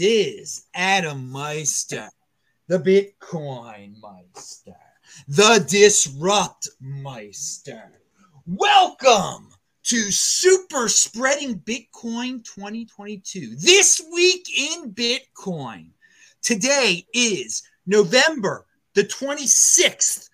Is Adam Meister, the Bitcoin Meister, the Disrupt Meister. Welcome to Super Spreading Bitcoin 2022. This week in Bitcoin. Today is November the 26th,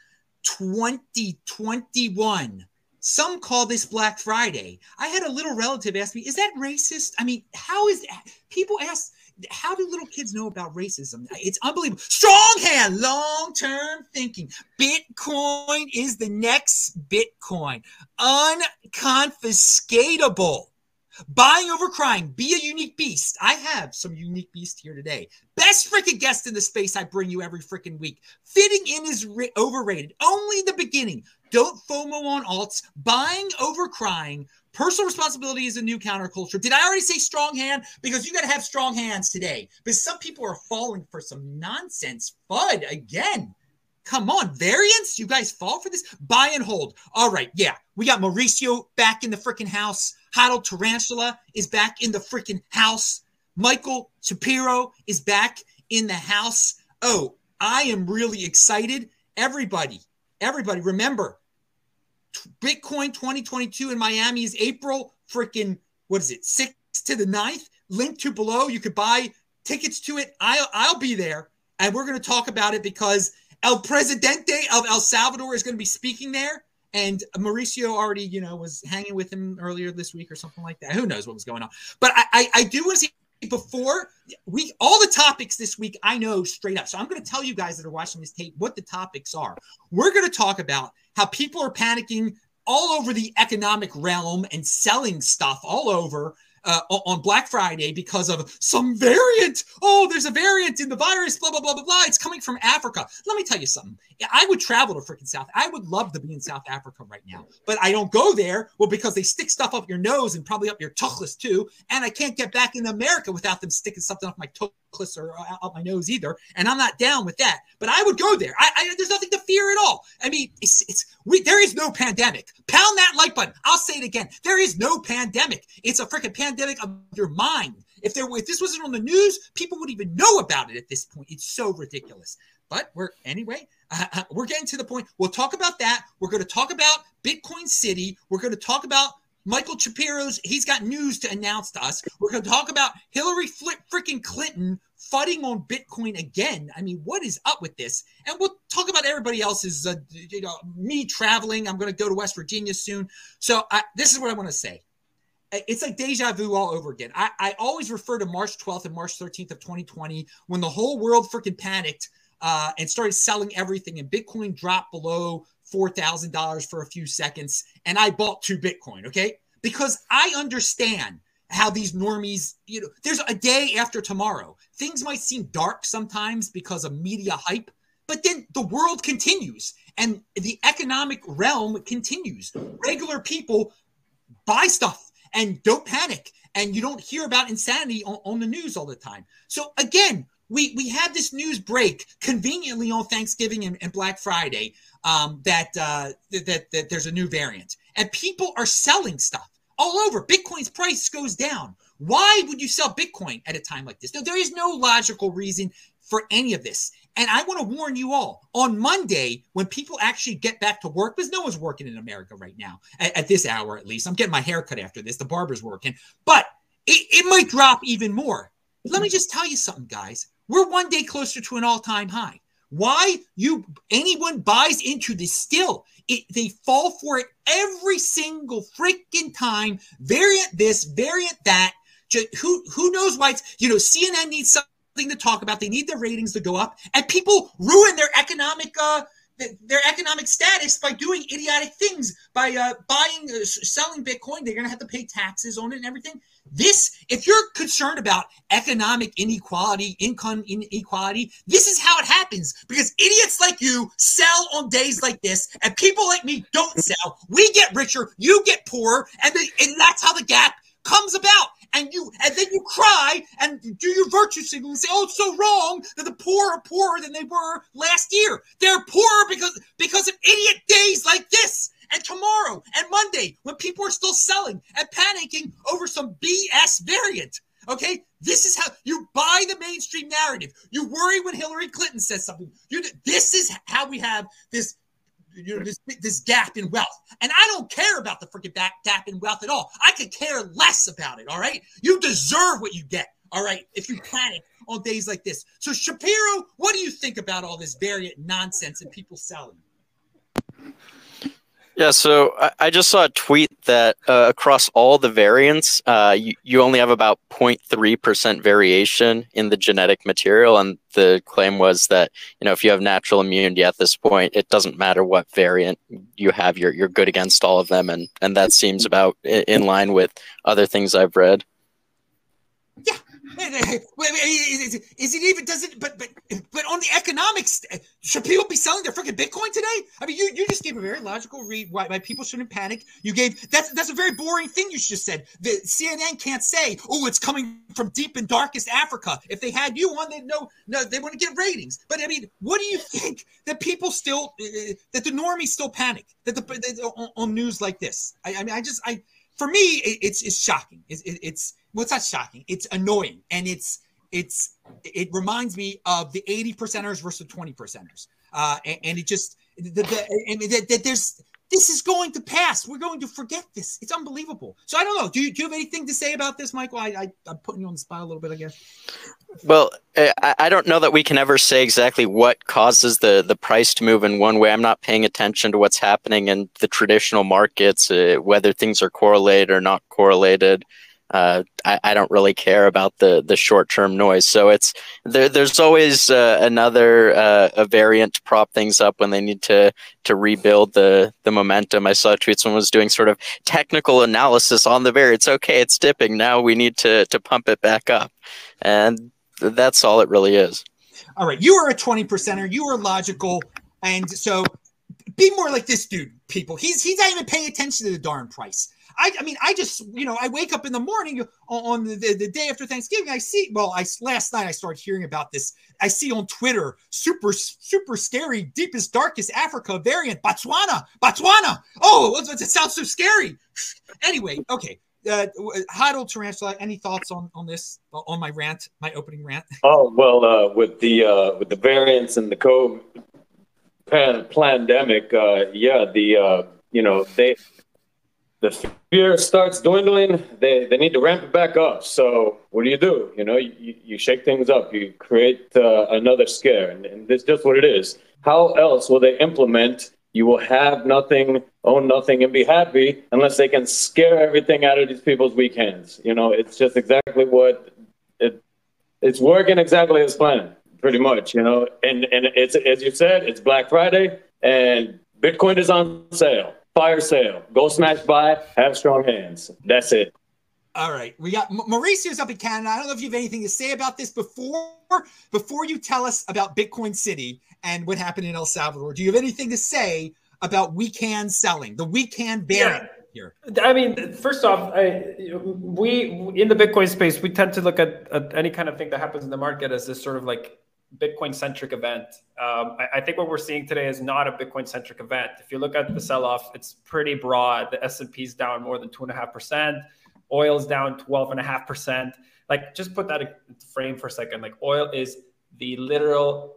2021. Some call this Black Friday. I had a little relative ask me, is that racist? I mean, how is that? People ask, how do little kids know about racism? It's unbelievable. Strong hand, long term thinking. Bitcoin is the next Bitcoin, unconfiscatable. Buying over crying, be a unique beast. I have some unique beast here today. Best freaking guest in the space I bring you every freaking week. Fitting in is ri- overrated. Only the beginning. Don't FOMO on alts. Buying over crying. Personal responsibility is a new counterculture. Did I already say strong hand? Because you got to have strong hands today. But some people are falling for some nonsense. FUD again. Come on, variance? You guys fall for this? Buy and hold. All right, yeah. We got Mauricio back in the freaking house. Hodl Tarantula is back in the freaking house. Michael Shapiro is back in the house. Oh, I am really excited. Everybody, everybody, remember Bitcoin 2022 in Miami is April freaking, what is it, 6th to the 9th? Link to below. You could buy tickets to it. I'll, I'll be there. And we're going to talk about it because El Presidente of El Salvador is going to be speaking there. And Mauricio already, you know, was hanging with him earlier this week or something like that. Who knows what was going on? But I, I, I do want to see before we all the topics this week I know straight up. So I'm going to tell you guys that are watching this tape what the topics are. We're going to talk about how people are panicking all over the economic realm and selling stuff all over uh, on Black Friday because of some variant. Oh, there's a variant in the virus, blah, blah, blah, blah, blah. It's coming from Africa. Let me tell you something. I would travel to freaking South. I would love to be in South Africa right now, but I don't go there. Well, because they stick stuff up your nose and probably up your tuchlis too. And I can't get back in America without them sticking something up my tuchlis or up my nose either. And I'm not down with that. But I would go there. I, I there's nothing to fear at all. I mean, it's it's we there is no pandemic. Pound that like button. I'll say it again. There is no pandemic. It's a freaking pandemic of your mind. If there if this wasn't on the news, people would even know about it at this point. It's so ridiculous. But we're anyway, uh, we're getting to the point. We'll talk about that. We're going to talk about Bitcoin City. We're going to talk about Michael Shapiro's. He's got news to announce to us. We're going to talk about Hillary Flip freaking Clinton fudding on Bitcoin again. I mean, what is up with this? And we'll talk about everybody else's. Uh, you know, me traveling. I'm going to go to West Virginia soon. So I, this is what I want to say it's like deja vu all over again. I, I always refer to March 12th and March 13th of 2020 when the whole world freaking panicked uh, and started selling everything, and Bitcoin dropped below $4,000 for a few seconds. And I bought two Bitcoin, okay? Because I understand how these normies, you know, there's a day after tomorrow. Things might seem dark sometimes because of media hype, but then the world continues and the economic realm continues. Regular people buy stuff and don't panic. And you don't hear about insanity on, on the news all the time. So again, we we had this news break conveniently on Thanksgiving and, and Black Friday um, that, uh, that that there's a new variant, and people are selling stuff all over. Bitcoin's price goes down. Why would you sell Bitcoin at a time like this? No, there is no logical reason for any of this. And I want to warn you all on Monday, when people actually get back to work, because no one's working in America right now, at, at this hour at least. I'm getting my hair cut after this. The barber's working, but it, it might drop even more. Let me just tell you something, guys. We're one day closer to an all-time high. Why you anyone buys into this still? It, they fall for it every single freaking time. Variant this, variant that. Just, who who knows why it's you know CNN needs something to talk about. They need their ratings to go up, and people ruin their economic uh, their economic status by doing idiotic things by uh, buying uh, selling bitcoin they're going to have to pay taxes on it and everything this if you're concerned about economic inequality income inequality this is how it happens because idiots like you sell on days like this and people like me don't sell we get richer you get poorer and, the, and that's how the gap comes about and you and then you cry and do your virtue signal and say, "Oh, it's so wrong that the poor are poorer than they were last year. They're poorer because because of idiot days like this." And tomorrow and Monday, when people are still selling and panicking over some BS variant. Okay, this is how you buy the mainstream narrative. You worry when Hillary Clinton says something. You, this is how we have this you know, this this gap in wealth. And I don't care about the freaking gap in wealth at all. I could care less about it. All right. You deserve what you get. All right. If you panic on days like this. So Shapiro, what do you think about all this variant nonsense and people selling? Yeah, so I, I just saw a tweet that uh, across all the variants, uh, you, you only have about 0.3% variation in the genetic material. And the claim was that, you know, if you have natural immunity at this point, it doesn't matter what variant you have, you're, you're good against all of them. And, and that seems about in line with other things I've read. Yeah, is, it even does it but but but on the economics should people be selling their freaking bitcoin today i mean you you just gave a very logical read why, why people shouldn't panic you gave that's that's a very boring thing you just said the cnn can't say oh it's coming from deep and darkest africa if they had you on they'd know no they want to get ratings but i mean what do you think that people still uh, that the normies still panic that the, on, on, news like this I, I mean i just i for me it, it's it's shocking it's it, it's well, it's not shocking. It's annoying, and it's it's it reminds me of the eighty percenters versus twenty percenters, uh, and, and, it just the, the, and that, that there's this is going to pass. We're going to forget this. It's unbelievable. So I don't know. Do you, do you have anything to say about this, Michael? I, I am putting you on the spot a little bit, I guess. Well, I, I don't know that we can ever say exactly what causes the the price to move in one way. I'm not paying attention to what's happening in the traditional markets, uh, whether things are correlated or not correlated uh, I, I, don't really care about the the short term noise. So it's there. There's always uh, another uh, a variant to prop things up when they need to to rebuild the the momentum. I saw tweets tweet someone was doing sort of technical analysis on the variant. It's okay. It's dipping. Now we need to to pump it back up, and that's all it really is. All right, you are a twenty percenter. You are logical, and so be more like this dude. People, he's he's not even paying attention to the darn price. I, I mean, I just, you know, I wake up in the morning on the, the, the, day after Thanksgiving. I see, well, I last night I started hearing about this. I see on Twitter, super, super scary, deepest, darkest Africa variant, Botswana, Botswana. Oh, it sounds so scary. anyway, okay. Uh, Hodl Tarantula, any thoughts on on this on my rant, my opening rant? Oh well, uh, with the uh, with the variants and the COVID pandemic, uh, yeah, the uh, you know they the fear starts dwindling, they, they need to ramp it back up. So what do you do? You know, you, you shake things up, you create uh, another scare, and, and that's just what it is. How else will they implement? You will have nothing, own nothing, and be happy unless they can scare everything out of these people's weekends. You know, it's just exactly what it, it's working exactly as planned, pretty much. You know, and and it's as you said, it's Black Friday, and Bitcoin is on sale fire sale. Go smash buy, have strong hands. That's it. All right, we got Mauricio's up in Canada. I don't know if you have anything to say about this before before you tell us about Bitcoin City and what happened in El Salvador. Do you have anything to say about weekend selling, the weekend variant? Yeah. Here. I mean, first off, I, we in the Bitcoin space, we tend to look at, at any kind of thing that happens in the market as this sort of like Bitcoin centric event. Um, I, I, think what we're seeing today is not a Bitcoin centric event. If you look at the sell off, it's pretty broad. The S and P is down more than two and a half percent. Oil's down twelve and a half percent. Like, just put that in frame for a second. Like, oil is the literal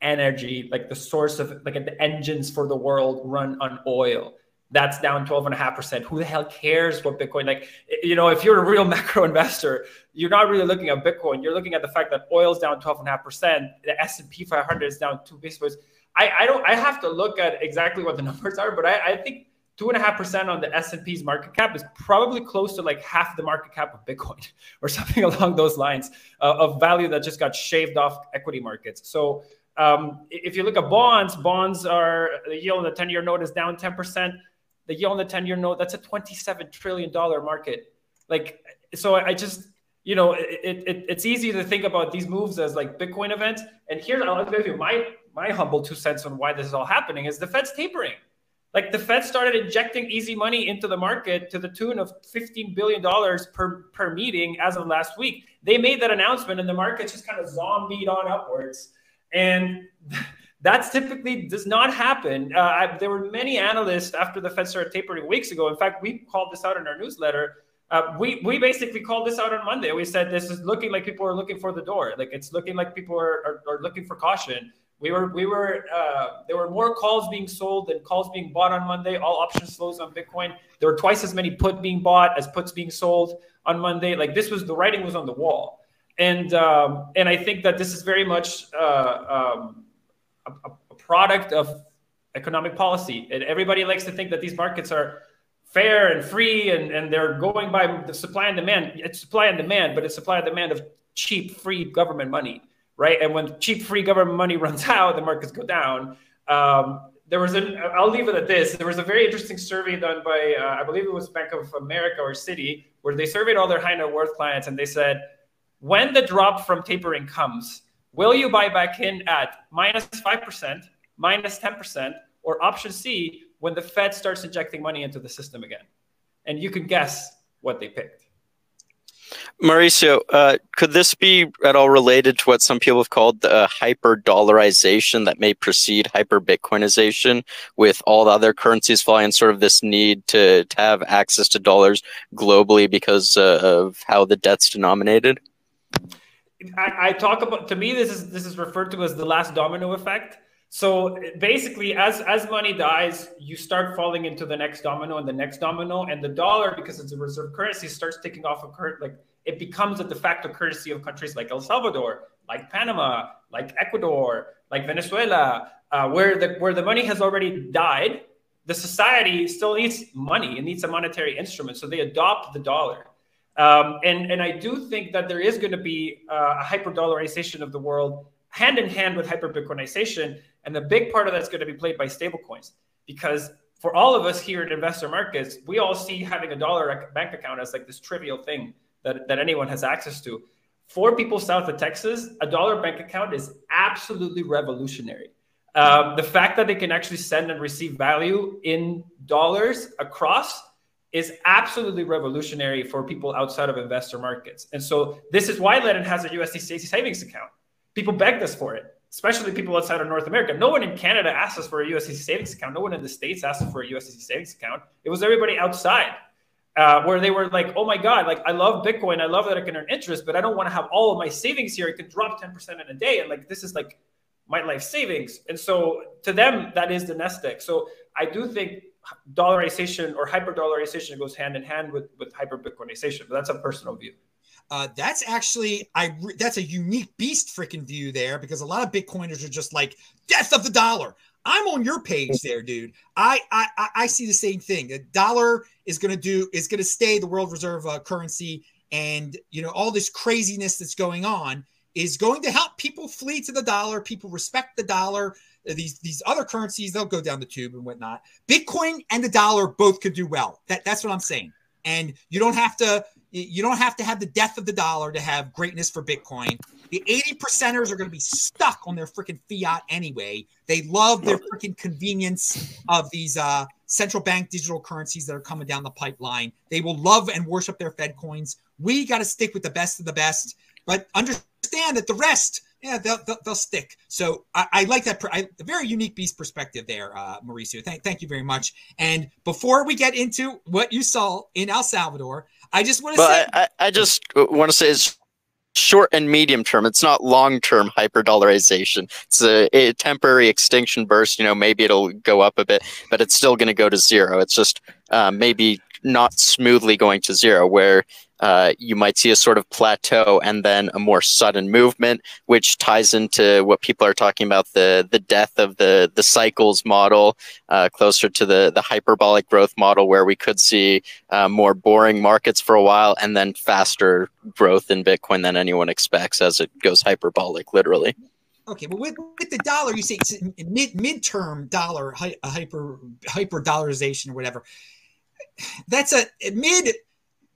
energy, like the source of like the engines for the world run on oil that's down 12.5%. Who the hell cares what Bitcoin, like, you know, if you're a real macro investor, you're not really looking at Bitcoin. You're looking at the fact that oil's down 12.5%, the S&P 500 is down two basis points. I, I don't, I have to look at exactly what the numbers are, but I, I think two and a half percent on the S&P's market cap is probably close to like half the market cap of Bitcoin or something along those lines uh, of value that just got shaved off equity markets. So um, if you look at bonds, bonds are the yield on the 10 year note is down 10% the yield on the 10 year note, that's a $27 trillion market. Like, so I just, you know, it, it, it's easy to think about these moves as like Bitcoin events. And here, I'll give you my, my humble two cents on why this is all happening is the Fed's tapering. Like the Fed started injecting easy money into the market to the tune of $15 billion per, per meeting as of last week. They made that announcement and the market just kind of zombied on upwards. And That's typically does not happen. Uh, I, there were many analysts after the Fed started tapering weeks ago. In fact, we called this out in our newsletter Uh, we we basically called this out on Monday. We said this is looking like people are looking for the door. Like it's looking like people are, are, are looking for caution. We were we were uh, there were more calls being sold than calls being bought on Monday. All options flows on Bitcoin. There were twice as many put being bought as puts being sold on Monday. Like this was the writing was on the wall, and um, and I think that this is very much uh, um, a, a product of economic policy. And everybody likes to think that these markets are fair and free and, and they're going by the supply and demand. It's supply and demand, but it's supply and demand of cheap, free government money right? And when cheap free government money runs out, the markets go down. Um, there was an, I'll leave it at this. There was a very interesting survey done by, uh, I believe it was Bank of America or Citi, where they surveyed all their high net worth clients and they said, when the drop from tapering comes, will you buy back in at minus 5%, minus 10%, or option C, when the Fed starts injecting money into the system again? And you can guess what they picked. Mauricio, uh, could this be at all related to what some people have called the uh, hyper dollarization that may precede hyper Bitcoinization, with all the other currencies falling and sort of this need to, to have access to dollars globally because uh, of how the debt's denominated? I, I talk about to me this is this is referred to as the last domino effect so basically, as as money dies, you start falling into the next domino and the next domino, and the dollar, because it's a reserve currency, starts taking off a current like it becomes a de facto currency of countries like El Salvador, like Panama, like Ecuador, like Venezuela, uh, where the where the money has already died. The society still needs money; it needs a monetary instrument, so they adopt the dollar. Um, and and I do think that there is going to be uh, a hyper dollarization of the world hand in hand with hyper Bitcoinization. And the big part of that's going to be played by stablecoins because for all of us here at investor markets, we all see having a dollar bank account as like this trivial thing that, that anyone has access to. For people south of Texas, a dollar bank account is absolutely revolutionary. Um, the fact that they can actually send and receive value in dollars across is absolutely revolutionary for people outside of investor markets. And so this is why Ledn has a USDC savings account people begged us for it, especially people outside of North America. No one in Canada asked us for a USDC savings account. No one in the States asked for a USDC savings account. It was everybody outside uh, where they were like, oh my God, like I love Bitcoin. I love that I can earn interest, but I don't want to have all of my savings here. It can drop 10% in a day. And like, this is like my life savings. And so to them, that is the nest egg. So I do think dollarization or hyper dollarization goes hand in hand with, with hyper Bitcoinization, but that's a personal view. Uh, that's actually I that's a unique beast freaking view there because a lot of Bitcoiners are just like death of the dollar. I'm on your page there, dude. I I I see the same thing. The dollar is going to do is going to stay the world reserve uh, currency, and you know all this craziness that's going on is going to help people flee to the dollar. People respect the dollar. These these other currencies they'll go down the tube and whatnot. Bitcoin and the dollar both could do well. That that's what I'm saying. And you don't have to you don't have to have the death of the dollar to have greatness for Bitcoin. The 80 percenters are going to be stuck on their freaking fiat anyway. They love their freaking convenience of these uh, central bank digital currencies that are coming down the pipeline. They will love and worship their Fed coins. We got to stick with the best of the best, but understand that the rest, yeah, they'll, they'll, they'll stick. So I, I like that. I, very unique beast perspective there, uh, Mauricio. Thank, thank you very much. And before we get into what you saw in El Salvador, I just want to say. I, I just want to say it's short and medium term. It's not long term hyperdollarization. It's a, a, temporary extinction burst. You know, maybe it'll go up a bit, but it's still going to go to zero. It's just uh, maybe not smoothly going to zero, where uh, you might see a sort of plateau and then a more sudden movement, which ties into what people are talking about the the death of the the cycles model, uh, closer to the the hyperbolic growth model, where we could see uh, more boring markets for a while and then faster growth in Bitcoin than anyone expects as it goes hyperbolic, literally. Okay, but with, with the dollar, you say it's mid midterm dollar hyper hyper dollarization or whatever. That's a mid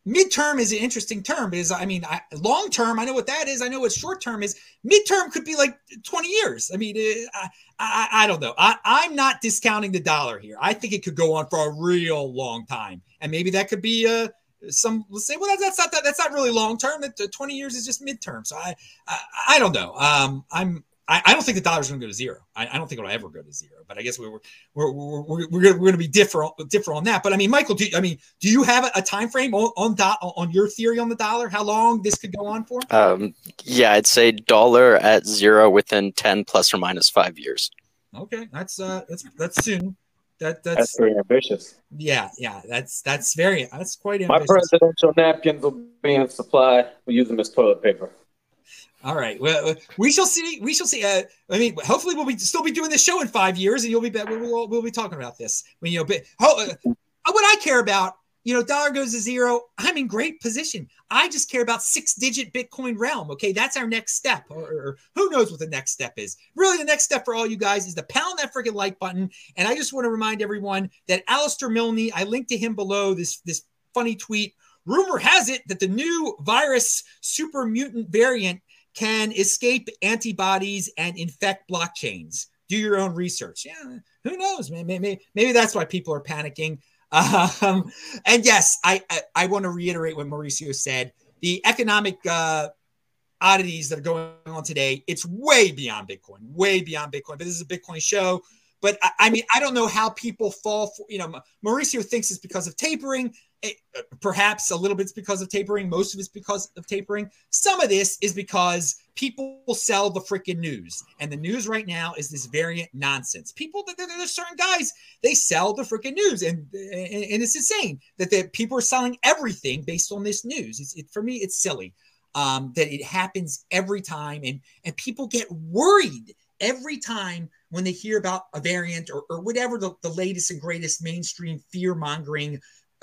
midterm is an interesting term because I mean, I, long term, I know what that is. I know what short term is. Midterm could be like 20 years. I mean, eh, I, I, I don't know. I, I'm not discounting the dollar here. I think it could go on for a real long time, and maybe that could be uh, some. Let's say, well, that's, that's not that, that's not really long term. That 20 years is just midterm. So I, I, I don't know. Um, I'm I, I don't think the dollar's going to go to zero. I, I, don't think it'll ever go to zero. But I guess we we're we're we're, we're, we're going to be different different on that. But I mean, Michael, do, I mean, do you have a, a time frame on on, do, on your theory on the dollar? How long this could go on for? Um, yeah, I'd say dollar at zero within ten plus or minus five years. Okay, that's uh, that's that's soon. That that's, that's very ambitious. Yeah, yeah, that's that's very that's quite ambitious. My presidential napkins will be in supply. We use them as toilet paper. All right. Well, we shall see. We shall see. Uh, I mean, hopefully, we'll be still be doing this show in five years, and you'll be back. We'll, we'll, be talking about this. When you know, but oh, uh, what I care about, you know, dollar goes to zero. I'm in great position. I just care about six-digit Bitcoin realm. Okay, that's our next step, or, or, who knows what the next step is. Really, the next step for all you guys is to pound that freaking like button. And I just want to remind everyone that Alistair Milne. I linked to him below this this funny tweet. Rumor has it that the new virus super mutant variant can escape antibodies and infect blockchains. Do your own research. Yeah, who knows? Maybe, maybe, maybe that's why people are panicking. Um, and yes, I, I, I want to reiterate what Mauricio said. The economic uh, oddities that are going on today, it's way beyond Bitcoin, way beyond Bitcoin. But this is a Bitcoin show. But I, I mean, I don't know how people fall for, you know, Mauricio thinks it's because of tapering. It, perhaps a little bit because of tapering. Most of it's because of tapering. Some of this is because people sell the freaking news. And the news right now is this variant nonsense. People, there's certain guys, they sell the freaking news. And, and, and it's insane that the people are selling everything based on this news. It's, it, for me, it's silly um, that it happens every time. And, and people get worried every time when they hear about a variant or, or whatever the, the latest and greatest mainstream fear mongering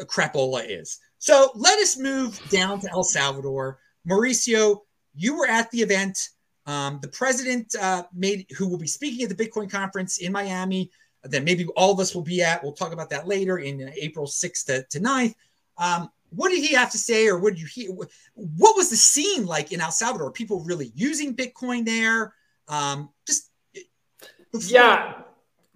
crapola is. So let us move down to El Salvador. Mauricio, you were at the event. Um, the president uh, made, who will be speaking at the Bitcoin conference in Miami, that maybe all of us will be at. We'll talk about that later in April 6th to, to 9th. Um, what did he have to say, or what did you hear? What was the scene like in El Salvador? Are People really using Bitcoin there? Um, yeah,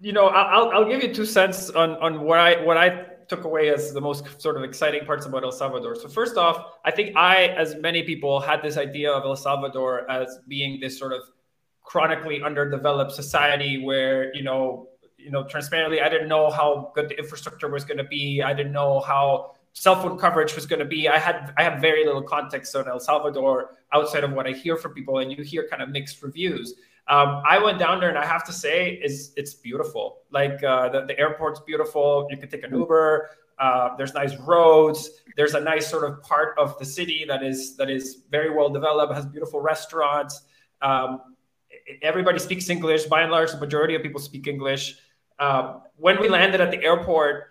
you know, I'll I'll give you two cents on on what I what I took away as the most sort of exciting parts about El Salvador. So first off, I think I, as many people, had this idea of El Salvador as being this sort of chronically underdeveloped society where you know you know transparently i didn't know how good the infrastructure was going to be. I didn't know how cell phone coverage was going to be. I had i had very little context on el salvador outside of what i hear from people and you hear kind of mixed reviews um, I went down there and I have to say, is it's beautiful. Like uh, the, the airport's beautiful. You can take an Uber. Uh, there's nice roads. There's a nice sort of part of the city that is that is very well developed. Has beautiful restaurants. Um, everybody speaks English. By and large, the majority of people speak English. Um, when we landed at the airport,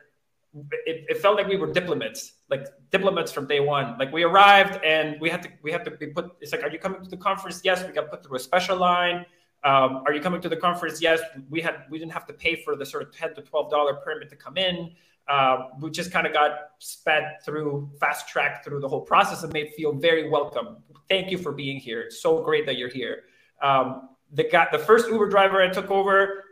it, it, felt like we were diplomats, like diplomats from day one. Like we arrived and we had to we had to be put. It's like, are you coming to the conference? Yes, we got put through a special line. Um, are you coming to the conference? Yes, we had we didn't have to pay for the sort of ten to twelve dollar permit to come in. Uh, we just kind of got sped through fast track through the whole process and made feel very welcome. Thank you for being here. It's so great that you're here. Um, the guy, the first Uber driver I took over,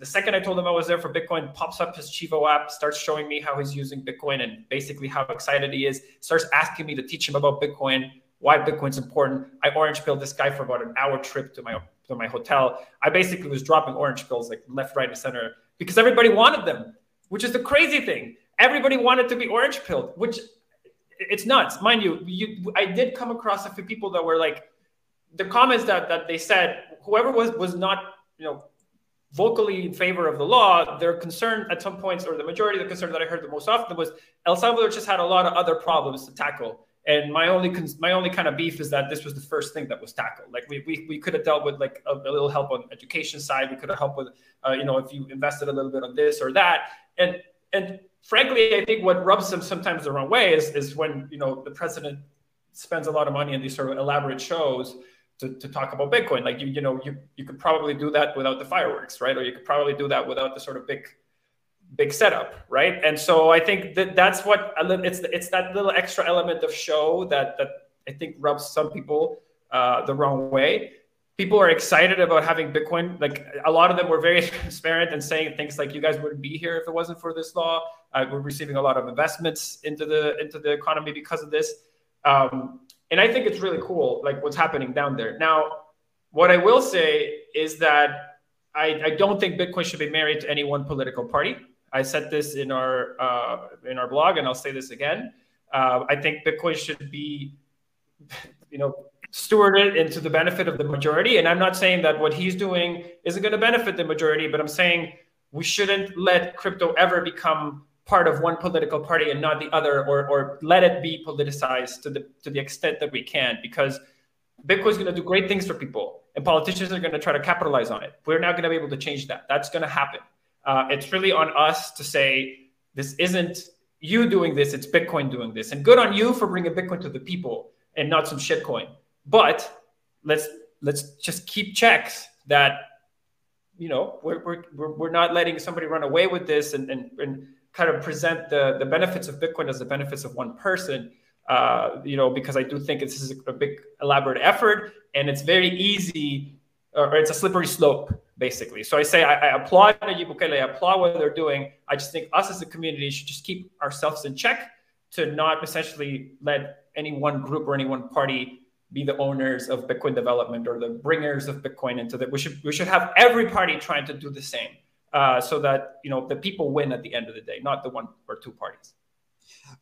the second I told him I was there for Bitcoin, pops up his Chivo app, starts showing me how he's using Bitcoin and basically how excited he is. Starts asking me to teach him about Bitcoin, why Bitcoin's important. I orange pilled this guy for about an hour trip to my to my hotel. I basically was dropping orange pills like left, right, and center because everybody wanted them, which is the crazy thing. Everybody wanted to be orange pilled, which it's nuts, mind you. You, I did come across a few people that were like, the comments that that they said, whoever was was not, you know, vocally in favor of the law. Their concern at some points, or the majority of the concern that I heard the most often was El Salvador just had a lot of other problems to tackle and my only my only kind of beef is that this was the first thing that was tackled. Like we we, we could have dealt with like a, a little help on education side. We could have helped with uh, you know if you invested a little bit on this or that. And and frankly, I think what rubs them sometimes the wrong way is is when you know the president spends a lot of money on these sort of elaborate shows to, to talk about Bitcoin. Like you you know you you could probably do that without the fireworks, right? Or you could probably do that without the sort of big big setup, right? And so I think that that's what it's it's that little extra element of show that that I think rubs some people uh, the wrong way. People are excited about having Bitcoin. Like a lot of them were very transparent and saying things like, "You guys wouldn't be here if it wasn't for this law." Uh, we're receiving a lot of investments into the into the economy because of this, um, and I think it's really cool, like what's happening down there. Now, what I will say is that I, I don't think Bitcoin should be married to any one political party. I said this in our uh, in our blog, and I'll say this again. Uh, I think Bitcoin should be, you know, stewarded into the benefit of the majority. And I'm not saying that what he's doing isn't going to benefit the majority, but I'm saying we shouldn't let crypto ever become part of one political party and not the other, or or let it be politicized to the to the extent that we can, because Bitcoin is going to do great things for people, and politicians are going to try to capitalize on it. We're not going to be able to change that. That's going to happen. Uh, it's really on us to say this isn't you doing this; it's Bitcoin doing this, and good on you for bringing Bitcoin to the people and not some shitcoin. But let's let's just keep checks that you know we're we're we're not letting somebody run away with this and and, and kind of present the the benefits of Bitcoin as the benefits of one person. Uh, you know, because I do think this is a big elaborate effort, and it's very easy, or it's a slippery slope, basically. So I say I, I applaud Bukele, I applaud what they're doing. I just think us as a community should just keep ourselves in check to not essentially let any one group or any one party be the owners of Bitcoin development or the bringers of Bitcoin into that. We should we should have every party trying to do the same, uh, so that you know the people win at the end of the day, not the one or two parties.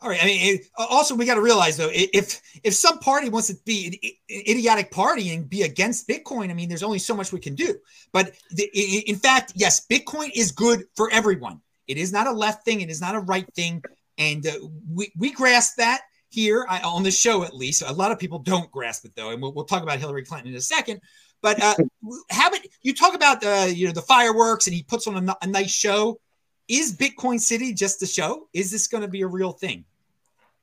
All right. I mean, it, also we got to realize though, if if some party wants to be an idiotic party and be against Bitcoin, I mean, there's only so much we can do. But the, in fact, yes, Bitcoin is good for everyone. It is not a left thing. It is not a right thing, and uh, we we grasp that here I, on the show, at least. A lot of people don't grasp it though, and we'll, we'll talk about Hillary Clinton in a second. But uh, you talk about uh, you know the fireworks, and he puts on a, a nice show. Is Bitcoin City just a show? Is this going to be a real thing?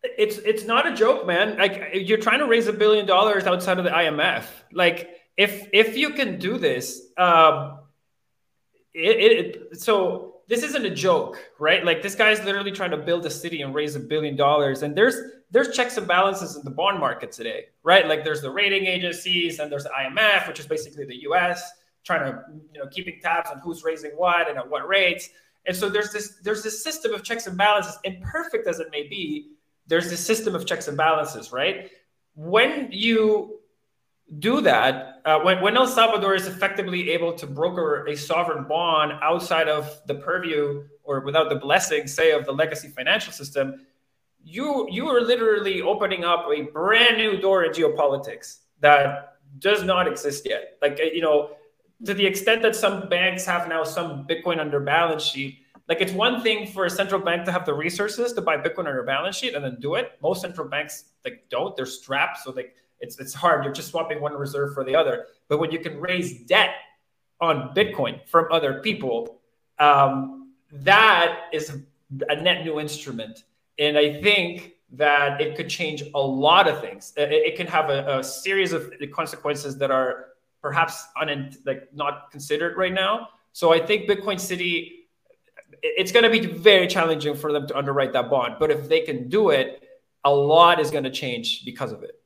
It's it's not a joke, man. Like you're trying to raise a billion dollars outside of the IMF. Like if if you can do this, um, it, it so this isn't a joke, right? Like this guy's literally trying to build a city and raise a billion dollars. And there's there's checks and balances in the bond market today, right? Like there's the rating agencies and there's the IMF, which is basically the US, trying to you know keeping tabs on who's raising what and at what rates. And so there's this there's this system of checks and balances, imperfect as it may be. There's this system of checks and balances, right? When you do that, uh, when, when El Salvador is effectively able to broker a sovereign bond outside of the purview or without the blessing, say, of the legacy financial system, you you are literally opening up a brand new door in geopolitics that does not exist yet. Like you know, to the extent that some banks have now some Bitcoin under balance sheet, like it's one thing for a central bank to have the resources to buy Bitcoin on their balance sheet and then do it. Most central banks like don't. They're strapped, so like it's it's hard. You're just swapping one reserve for the other. But when you can raise debt on Bitcoin from other people, um, that is a net new instrument, and I think that it could change a lot of things. It, it can have a, a, series of consequences that are perhaps un, like not considered right now. So I think Bitcoin City it's going to be very challenging for them to underwrite that bond. But if they can do it, a lot is going to change because of it.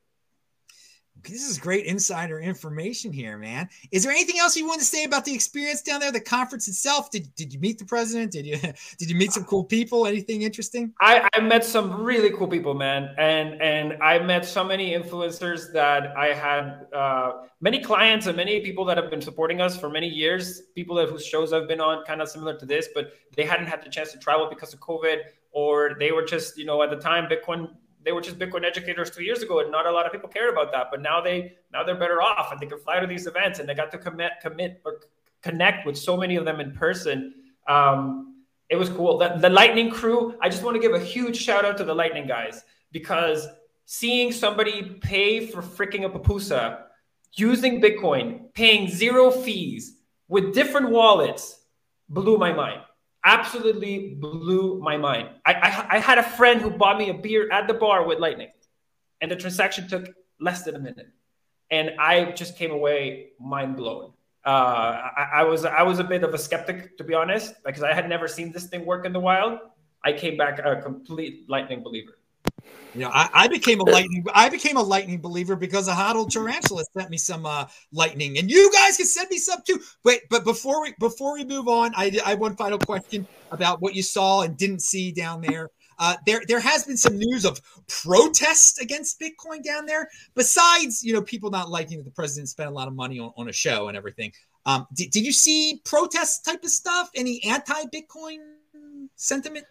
This is great insider information here, man. Is there anything else you want to say about the experience down there, the conference itself? Did, did you meet the president? Did you did you meet some cool people? Anything interesting? I, I met some really cool people, man, and and I met so many influencers that I had uh, many clients and many people that have been supporting us for many years. People that whose shows I've been on, kind of similar to this, but they hadn't had the chance to travel because of COVID, or they were just you know at the time Bitcoin they were just Bitcoin educators two years ago, and not a lot of people cared about that. But now they now they're better off, and they can fly to these events, and they got to commit commit or connect with so many of them in person. Um, it was cool. The, the Lightning crew. I just want to give a huge shout out to the Lightning guys because seeing somebody pay for freaking a pupusa using Bitcoin, paying zero fees with different wallets, blew my mind absolutely blew my mind. I, I, I, had a friend who bought me a beer at the bar with Lightning, and the transaction took less than a minute, and I just came away mind blown. Uh, I, I, was I was a bit of a skeptic to be honest, because I had never seen this thing work in the wild. I came back a complete Lightning believer. You know, I, I, became a lightning. I became a lightning believer because a Hodl Tarantula sent me some uh, lightning, and you guys can send me some too. Wait, but before we before we move on, I, I have one final question about what you saw and didn't see down there. Uh, there there has been some news of protest against Bitcoin down there. Besides, you know, people not liking that the president spent a lot of money on, on a show and everything. Um, did, did you see protest type of stuff? Any anti-Bitcoin sentiment?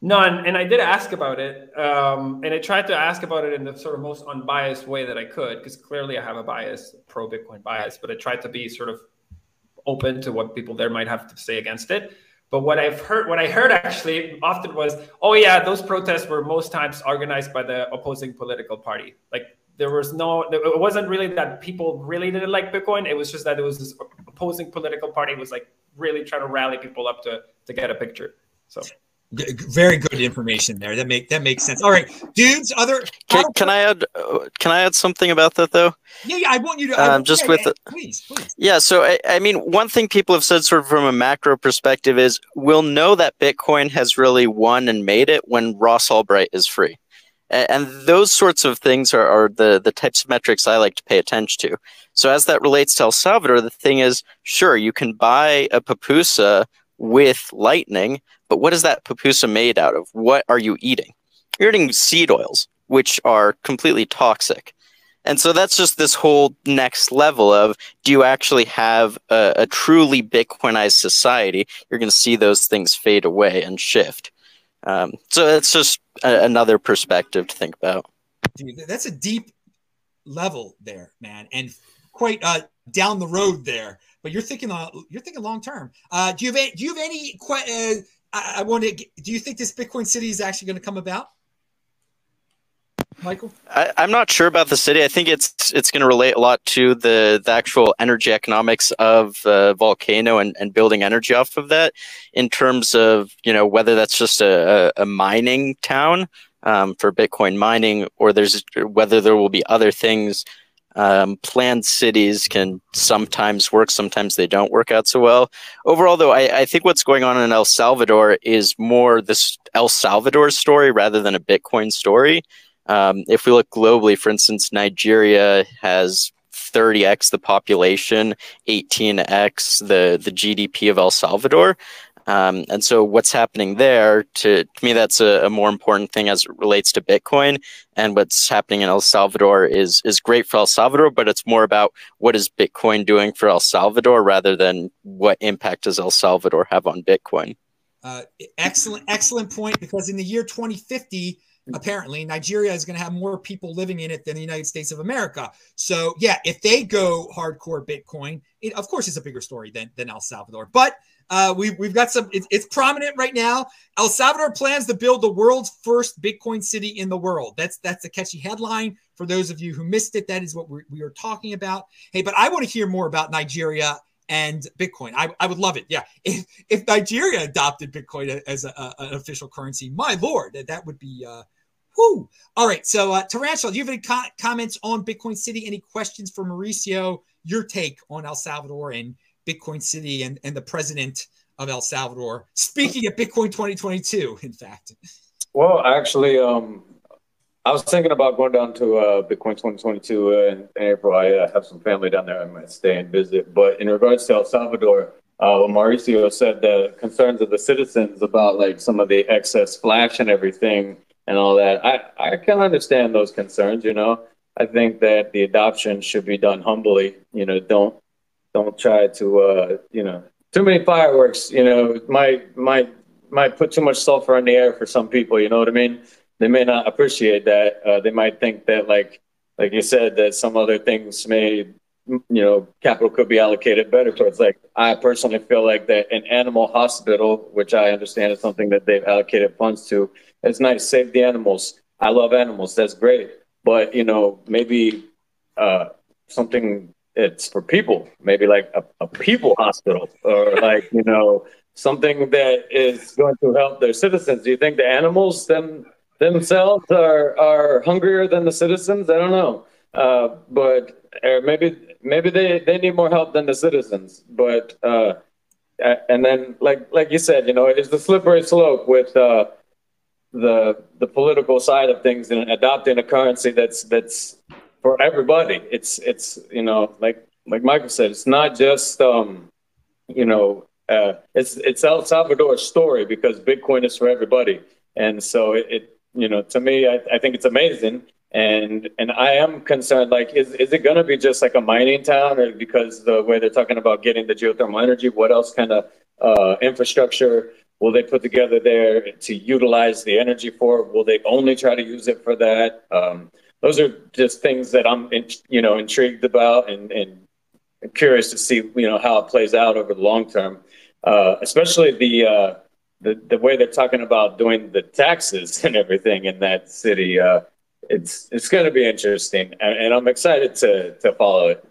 No, and, and I did ask about it, um, and I tried to ask about it in the sort of most unbiased way that I could, because clearly I have a bias, pro Bitcoin bias, but I tried to be sort of open to what people there might have to say against it. But what I've heard, what I heard actually often was, oh yeah, those protests were most times organized by the opposing political party. Like there was no, it wasn't really that people really didn't like Bitcoin. It was just that it was this opposing political party was like really trying to rally people up to to get a picture. So very good information there. That make that makes sense. All right, dudes. Other can, can I add? Uh, can I add something about that though? Yeah, yeah. I want you to. Um, just with yeah, the, please, please. Yeah. So I, I mean, one thing people have said, sort of from a macro perspective, is we'll know that Bitcoin has really won and made it when Ross Ulbricht is free, and, and those sorts of things are, are the the types of metrics I like to pay attention to. So as that relates to El Salvador, the thing is, sure, you can buy a pupusa with Lightning, but what is that pupusa made out of? What are you eating? You're eating seed oils, which are completely toxic. And so that's just this whole next level of do you actually have a, a truly Bitcoinized society? You're going to see those things fade away and shift. Um, so it's just a, another perspective to think about. Dude, that's a deep level there, man, and quite uh, down the road there. But you're thinking, uh, you're thinking long term. Uh, do you have any, do you have any? Uh, I, I want to. Do you think this Bitcoin city is actually going to come about? Michael? I, am not sure about the city. I think it's it's going to relate a lot to the, the actual energy economics of uh, volcano and, and building energy off of that. In terms of you know whether that's just a, a, mining town um, for Bitcoin mining, or there's whether there will be other things um, planned cities can sometimes work, sometimes they don't work out so well. Overall, though, I, I, think what's going on in El Salvador is more this El Salvador story rather than a Bitcoin story. Um, if we look globally, for instance, Nigeria has 30x the population, 18x the, the GDP of El Salvador. Um, and so what's happening there, to, to me, that's a, a, more important thing as it relates to Bitcoin. And what's happening in El Salvador is, is great for El Salvador, but it's more about what is Bitcoin doing for El Salvador rather than what impact does El Salvador have on Bitcoin. Uh, excellent, excellent point. Because in the year 2050, apparently Nigeria is going to have more people living in it than the United States of America. So yeah, if they go hardcore Bitcoin, it, of course it's a bigger story than, than El Salvador. But uh, we've, we've got some, it's prominent right now. El Salvador plans to build the world's first Bitcoin city in the world. That's that's a catchy headline. For those of you who missed it, that is what we're, we are talking about. Hey, but I want to hear more about Nigeria and Bitcoin. I, I would love it. Yeah. If, if Nigeria adopted Bitcoin as a, a, an official currency, my Lord, that would be, uh, whoo. All right. So, uh, Tarantula, do you have any co- comments on Bitcoin City? Any questions for Mauricio? Your take on El Salvador and Bitcoin City and, and the president of El Salvador speaking at Bitcoin 2022, in fact. Well, actually, um, I was thinking about going down to uh, Bitcoin 2022 uh, in, in, April. I uh, have some family down there. I might stay and visit. But in regards to El Salvador, uh, Mauricio said the concerns of the citizens about like some of the excess flash and everything and all that. I, I can understand those concerns, you know. I think that the adoption should be done humbly. You know, don't don't try to uh, you know too many fireworks you know might might might put too much sulfur in the air for some people you know what i mean? They may not appreciate that uh, they might think that like like you said that some other things may you know capital could be allocated better towards like i personally feel like that an animal hospital which i understand is something that they've allocated funds to it's nice save the animals. I love animals that's great. But you know maybe uh, something it's for people, maybe like a, a people hospital or like, you know, something that is going to help their citizens. Do you think the animals them, themselves are, are hungrier than the citizens? I don't know. Uh, but or maybe maybe they, they need more help than the citizens. But uh, and then like like you said, you know, it's the slippery slope with uh, the the political side of things and adopting a currency that's that's for everybody. It's it's you know like like Michael said, it's not just um, you know uh, it's it's El Salvador's story because Bitcoin is for everybody, and so it, it you know to me I, I think it's amazing And and I am concerned, like, is, is it gonna be just like a mining town or because the way they're talking about getting the geothermal energy, what else kind of uh, infrastructure will they put together there to utilize the energy for? Will they only try to use it for that? Um, those are just things that I'm, you know, intrigued about and, and curious to see, you know, how it plays out over the long term. Uh, especially the, uh, the the way they're talking about doing the taxes and everything in that city. Uh, it's it's going to be interesting, and, and I'm excited to to follow it.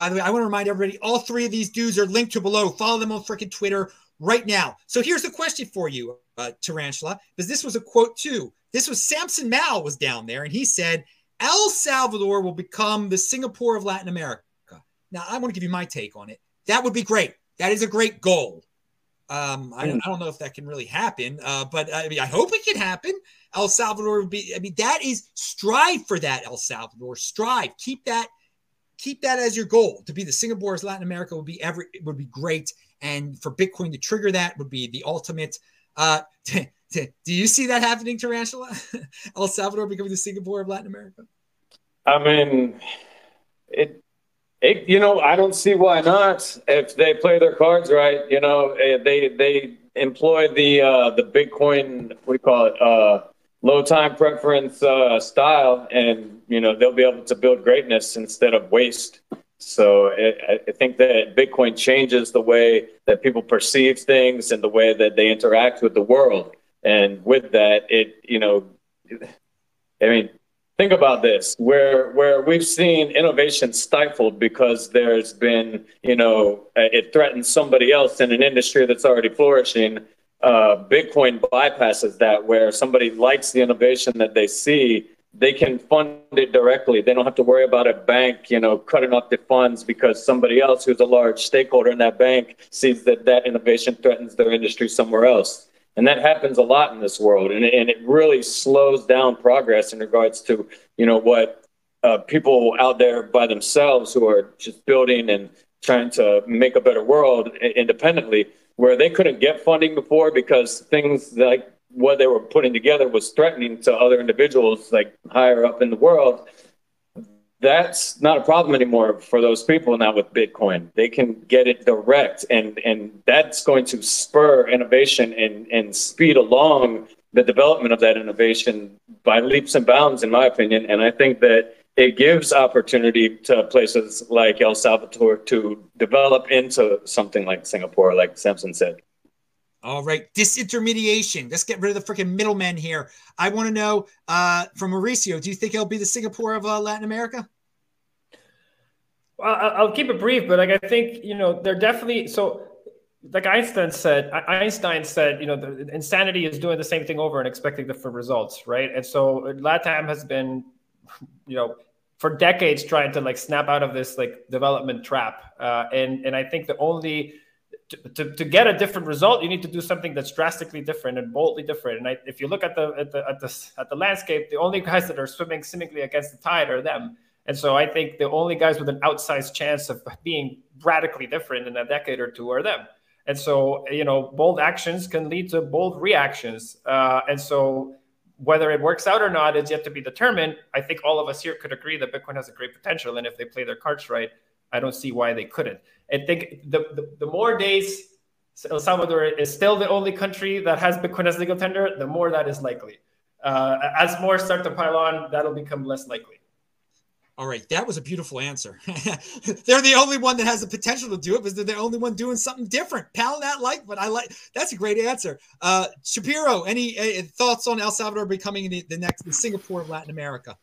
By the way, I want to remind everybody all three of these dudes are linked to below. Follow them on freaking Twitter right now. So here's the question for you, uh, Tarantula, because this was a quote too. This was Samson Mow was down there, and he said, El Salvador will become the Singapore of Latin America. Now, I want to give you my take on it. That would be great. That is a great goal. Um, I, don't, I don't know if that can really happen, uh, but I mean, I hope it can happen. El Salvador would be, I mean, that is strive for that, El Salvador. Strive. Keep that keep that as your goal to be the Singapore's Latin America would be every would be great, and for Bitcoin to trigger that would be the ultimate. Uh, do you see that happening, Tarantula? El Salvador becoming the Singapore of Latin America? I mean, it, it. You know, I don't see why not if they play their cards right. You know, eh, they they employ the uh, the Bitcoin. You call it? Uh, low time preference uh, style, and you know they'll be able to build greatness instead of waste. So it, I think that Bitcoin changes the way that people perceive things and the way that they interact with the world. And with that, it you know, I mean, think about this: where where we've seen innovation stifled because there's been you know it threatens somebody else in an industry that's already flourishing uh, Bitcoin bypasses that, where somebody likes the innovation that they see, they can fund it directly. They don't have to worry about a bank, you know, cutting off the funds because somebody else who's a large stakeholder in that bank sees that that innovation threatens their industry somewhere else. And that happens a lot in this world, and, and it really slows down progress in regards to, you know, what uh, people out there by themselves who are just building and trying to make a better world independently where they couldn't get funding before because things like what they were putting together was threatening to other individuals like higher up in the world that's not a problem anymore for those people now with bitcoin they can get it direct and and that's going to spur innovation and and speed along the development of that innovation by leaps and bounds in my opinion and i think that it gives opportunity to places like El Salvador to develop into something like Singapore, like Samson said. All right, disintermediation. Let's get rid of the freaking middlemen here. I want to know uh, from Mauricio. Do you think it'll be the Singapore of uh, Latin America? I'll keep it brief, but like I think you know they're definitely so. Like Einstein said, Einstein said, you know, the insanity is doing the same thing over and expecting different results, right? And so LATAM has been you know for decades trying to like snap out of this like development trap uh, and and i think the only to, to, to, get a different result you need to do something that's drastically different and boldly different and I, if you look at the at the at the at the landscape the only guys that are swimming seemingly against the tide are them and so i think the only guys with an outsized chance of being radically different in a decade or two are them and so you know bold actions can lead to bold reactions uh, and so whether it works out or not is yet to be determined. I think all of us here could agree that Bitcoin has a great potential, and if they play their cards right, I don't see why they couldn't. I think the, the, the more days El Salvador is still the only country that has Bitcoin as legal tender, the more that is likely. Uh, as more start to pile on, that'll become less likely. All right, that was a beautiful answer. they're the only one that has the potential to do it because they're the only one doing something different. Pound that like, but I like that's a great answer. Uh, Shapiro, any uh, thoughts on El Salvador becoming the, the next the Singapore of Latin America?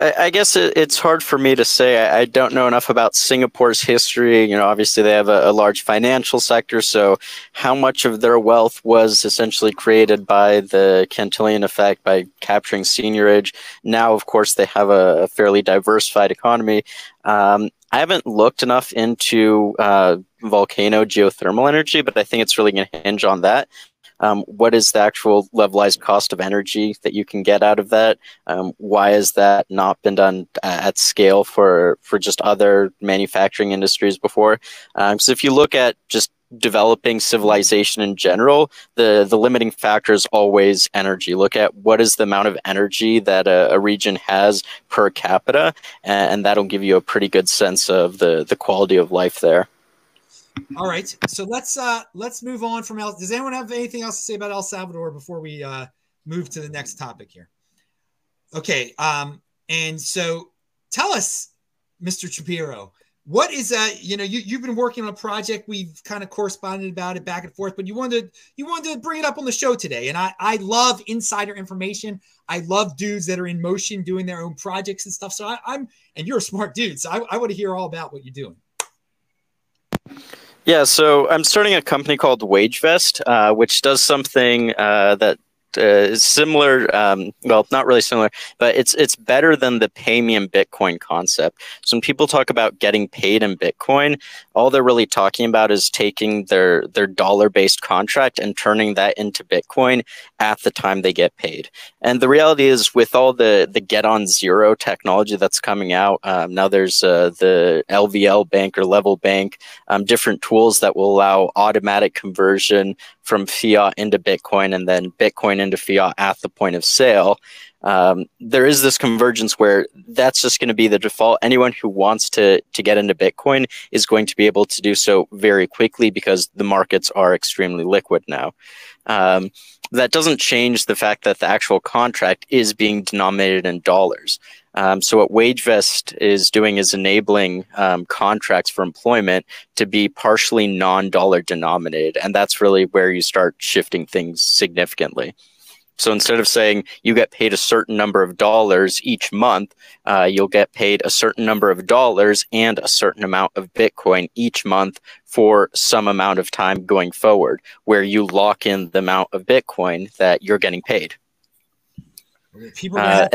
I guess it's hard for me to say. I don't know enough about Singapore's history. You know, obviously they have a, a, large financial sector. So, how much of their wealth was essentially created by the Cantillon effect by capturing seigniorage? Now, of course, they have a, a fairly diversified economy. Um, I haven't looked enough into uh, volcano geothermal energy, but I think it's really going to hinge on that um, what is the actual levelized cost of energy that you can get out of that? Um, why has that not been done at scale for for just other manufacturing industries before? Um, if you look at just developing civilization in general, the the limiting factor is always energy. Look at what is the amount of energy that a, a region has per capita, and, and, that'll give you a pretty good sense of the the quality of life there. All right, so let's uh let's move on from El. Does anyone have anything else to say about El Salvador before we uh move to the next topic here? Okay, um, and so tell us, Mr. Shapiro what is that you know you, you've been working on a project we've kind of corresponded about it back and forth but you wanted to you wanted to bring it up on the show today and i i love insider information i love dudes that are in motion doing their own projects and stuff so I, am and you're a smart dude so i, I want to hear all about what you're doing yeah, so I'm starting a company called WageVest, uh, which does something uh, that uh, similar. Um, well, not really similar, but it's it's better than the pay me in Bitcoin concept. So when people talk about getting paid in Bitcoin, all they're really talking about is taking their their dollar based contract and turning that into Bitcoin at the time they get paid. And the reality is, with all the the get on zero technology that's coming out um, now, there's uh, the LVL bank or Level Bank, um, different tools that will allow automatic conversion from fiat into Bitcoin and then Bitcoin into fiat at the point of sale. Um, there is this convergence where that's just going to be the default. Anyone who wants to to get into Bitcoin is going to be able to do so very quickly because the markets are extremely liquid now. Um, that doesn't change the fact that the actual contract is being denominated in dollars. Um, so what WageVest is doing is enabling um, contracts for employment to be partially non-dollar denominated, and that's really where you start shifting things significantly. So instead of saying you get paid a certain number of dollars each month, uh, you'll get paid a certain number of dollars and a certain amount of Bitcoin each month for some amount of time going forward, where you lock in the amount of Bitcoin that you're getting paid. People uh,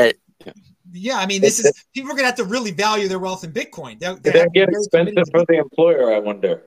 yeah, I mean, this is people are going to have to really value their wealth in Bitcoin. They're, they're they get expensive for the employer. I wonder.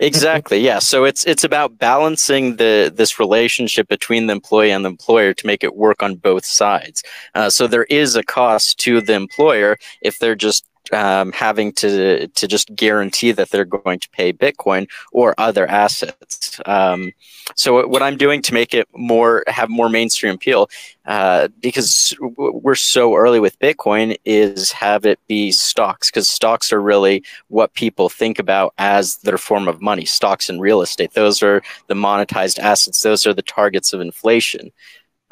exactly. Yeah. So it's it's about balancing the this relationship between the employee and the employer to make it work on both sides. Uh, so there is a cost to the employer if they're just um, having to to just guarantee that they're going to pay Bitcoin or other assets. Um, so what I'm doing to make it more have more mainstream appeal, uh, because we're so early with Bitcoin, is have it be stocks because stocks are really what people think about as their form of money. Stocks and real estate; those are the monetized assets. Those are the targets of inflation.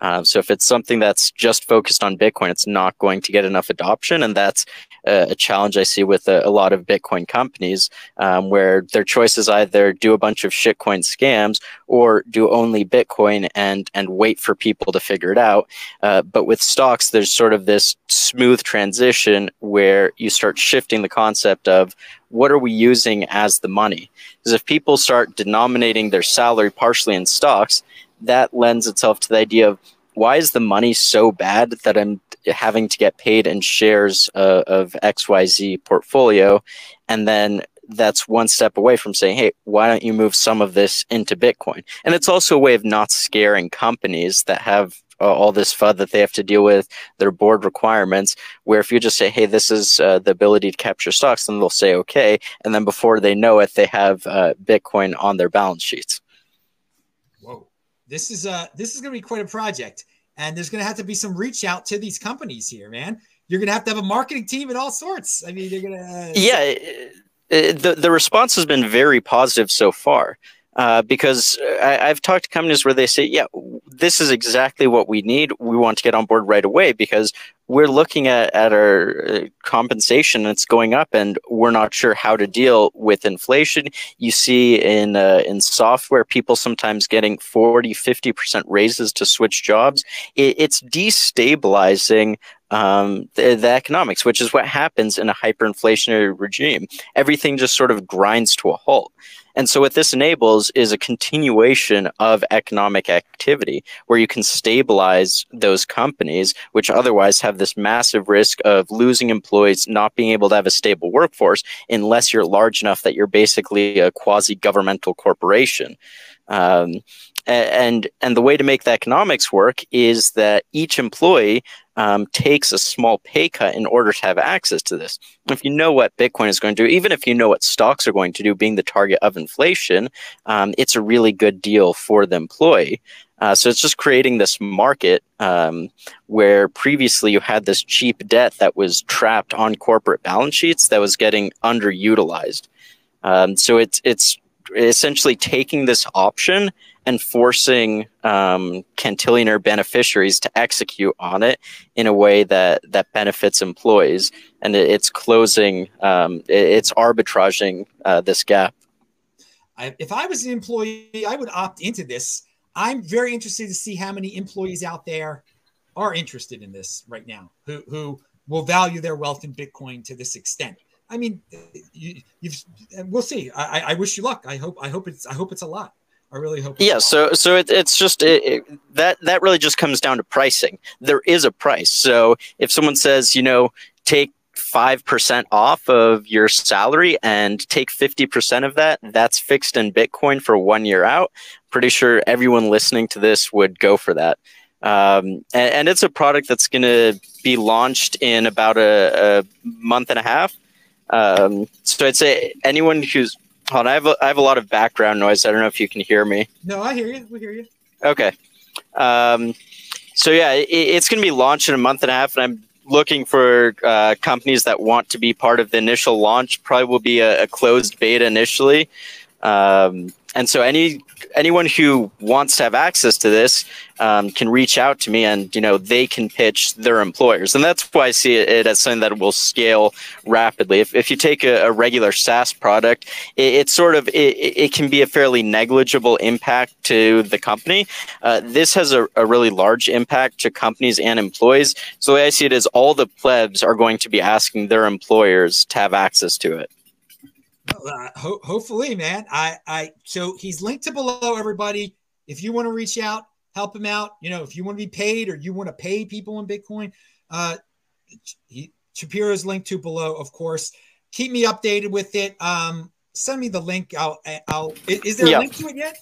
Um, so if it's something that's just focused on Bitcoin, it's not going to get enough adoption, and that's a, a challenge I see with a, a lot of Bitcoin companies, um, where their choice is either do a bunch of shitcoin scams or do only Bitcoin and and wait for people to figure it out. Uh, but with stocks, there's sort of this smooth transition where you start shifting the concept of what are we using as the money? Because if people start denominating their salary partially in stocks, that lends itself to the idea of why is the money so bad that I'm having to get paid in shares uh, of XYZ portfolio? And then that's one step away from saying, hey, why don't you move some of this into Bitcoin? And it's also a way of not scaring companies that have uh, all this FUD that they have to deal with, their board requirements, where if you just say, hey, this is uh, the ability to capture stocks, then they'll say, okay. And then before they know it, they have uh, Bitcoin on their balance sheets this is a this is going to be quite a project, and there's going to have to be some reach out to these companies here, man. You're going to have to have a marketing team and all sorts. I mean, you're going to. Uh, yeah, the the response has been very positive so far. Uh, because I, have talked to companies where they say, "Yeah, this is exactly what we need. We want to get on board right away because we're looking at, at our uh, compensation it's going up, and we're not sure how to deal with inflation." You see in uh, in software, people sometimes getting 40, 50 percent raises to switch jobs. It, it's destabilizing um, the, the, economics, which is what happens in a hyperinflationary regime. Everything just sort of grinds to a halt. And so what this enables is a continuation of economic activity where you can stabilize those companies, which otherwise have this massive risk of losing employees, not being able to have a stable workforce unless you're large enough that you're basically a quasi-governmental corporation. Um, and and the way to make the economics work is that each employee um, takes a small pay cut in order to have access to this. If you know what Bitcoin is going to do, even if you know what stocks are going to do, being the target of inflation, um, it's a really good deal for the employee. Uh, so it's just creating this market um, where previously you had this cheap debt that was trapped on corporate balance sheets that was getting underutilized. Um, so it's it's essentially taking this option and forcing um, cantillionaire beneficiaries to execute on it in a way that that benefits employees, and it, it's closing, um, it, it's arbitraging uh, this gap. I, if I was an employee, I would opt into this. I'm very interested to see how many employees out there are interested in this right now, who who will value their wealth in Bitcoin to this extent. I mean, you, have we'll see. I, I wish you luck. I hope I hope it's I hope it's a lot. I really hope. Yeah, so so it, it's just it, it, that that really just comes down to pricing. There is a price. So if someone says, you know, take five percent off of your salary and take fifty percent of that, that's fixed in Bitcoin for one year out. Pretty sure everyone listening to this would go for that. Um, and, and, it's a product that's going to be launched in about a, a month and a half. Um, so I'd say anyone who's Hold on, I have a, I have a lot of background noise. I don't know if you can hear me. No, I hear you. We hear you. Okay. Um, so yeah, it, it's going to be launched in a month and a half, and I'm looking for uh, companies that want to be part of the initial launch. Probably will be a, a closed beta initially. Um, and so any anyone who wants to have access to this um, can reach out to me and you know they can pitch their employers. And that's why i see it, as something that will scale rapidly. If, if you take a, a regular saas product it, it sort of it, it, can be a fairly negligible impact to the company. Uh, this has a, a, really large impact to companies and employees. So the way i see it is all the plebs are going to be asking their employers to have access to it uh, ho- hopefully, man. I, I, so he's linked to below. Everybody, if you want to reach out, help him out. You know, if you want to be paid or you want to pay people in Bitcoin, uh, he, Shapiro's linked to below, of course. Keep me updated with it. Um, send me the link. I'll, I'll. Is there a link to it yet?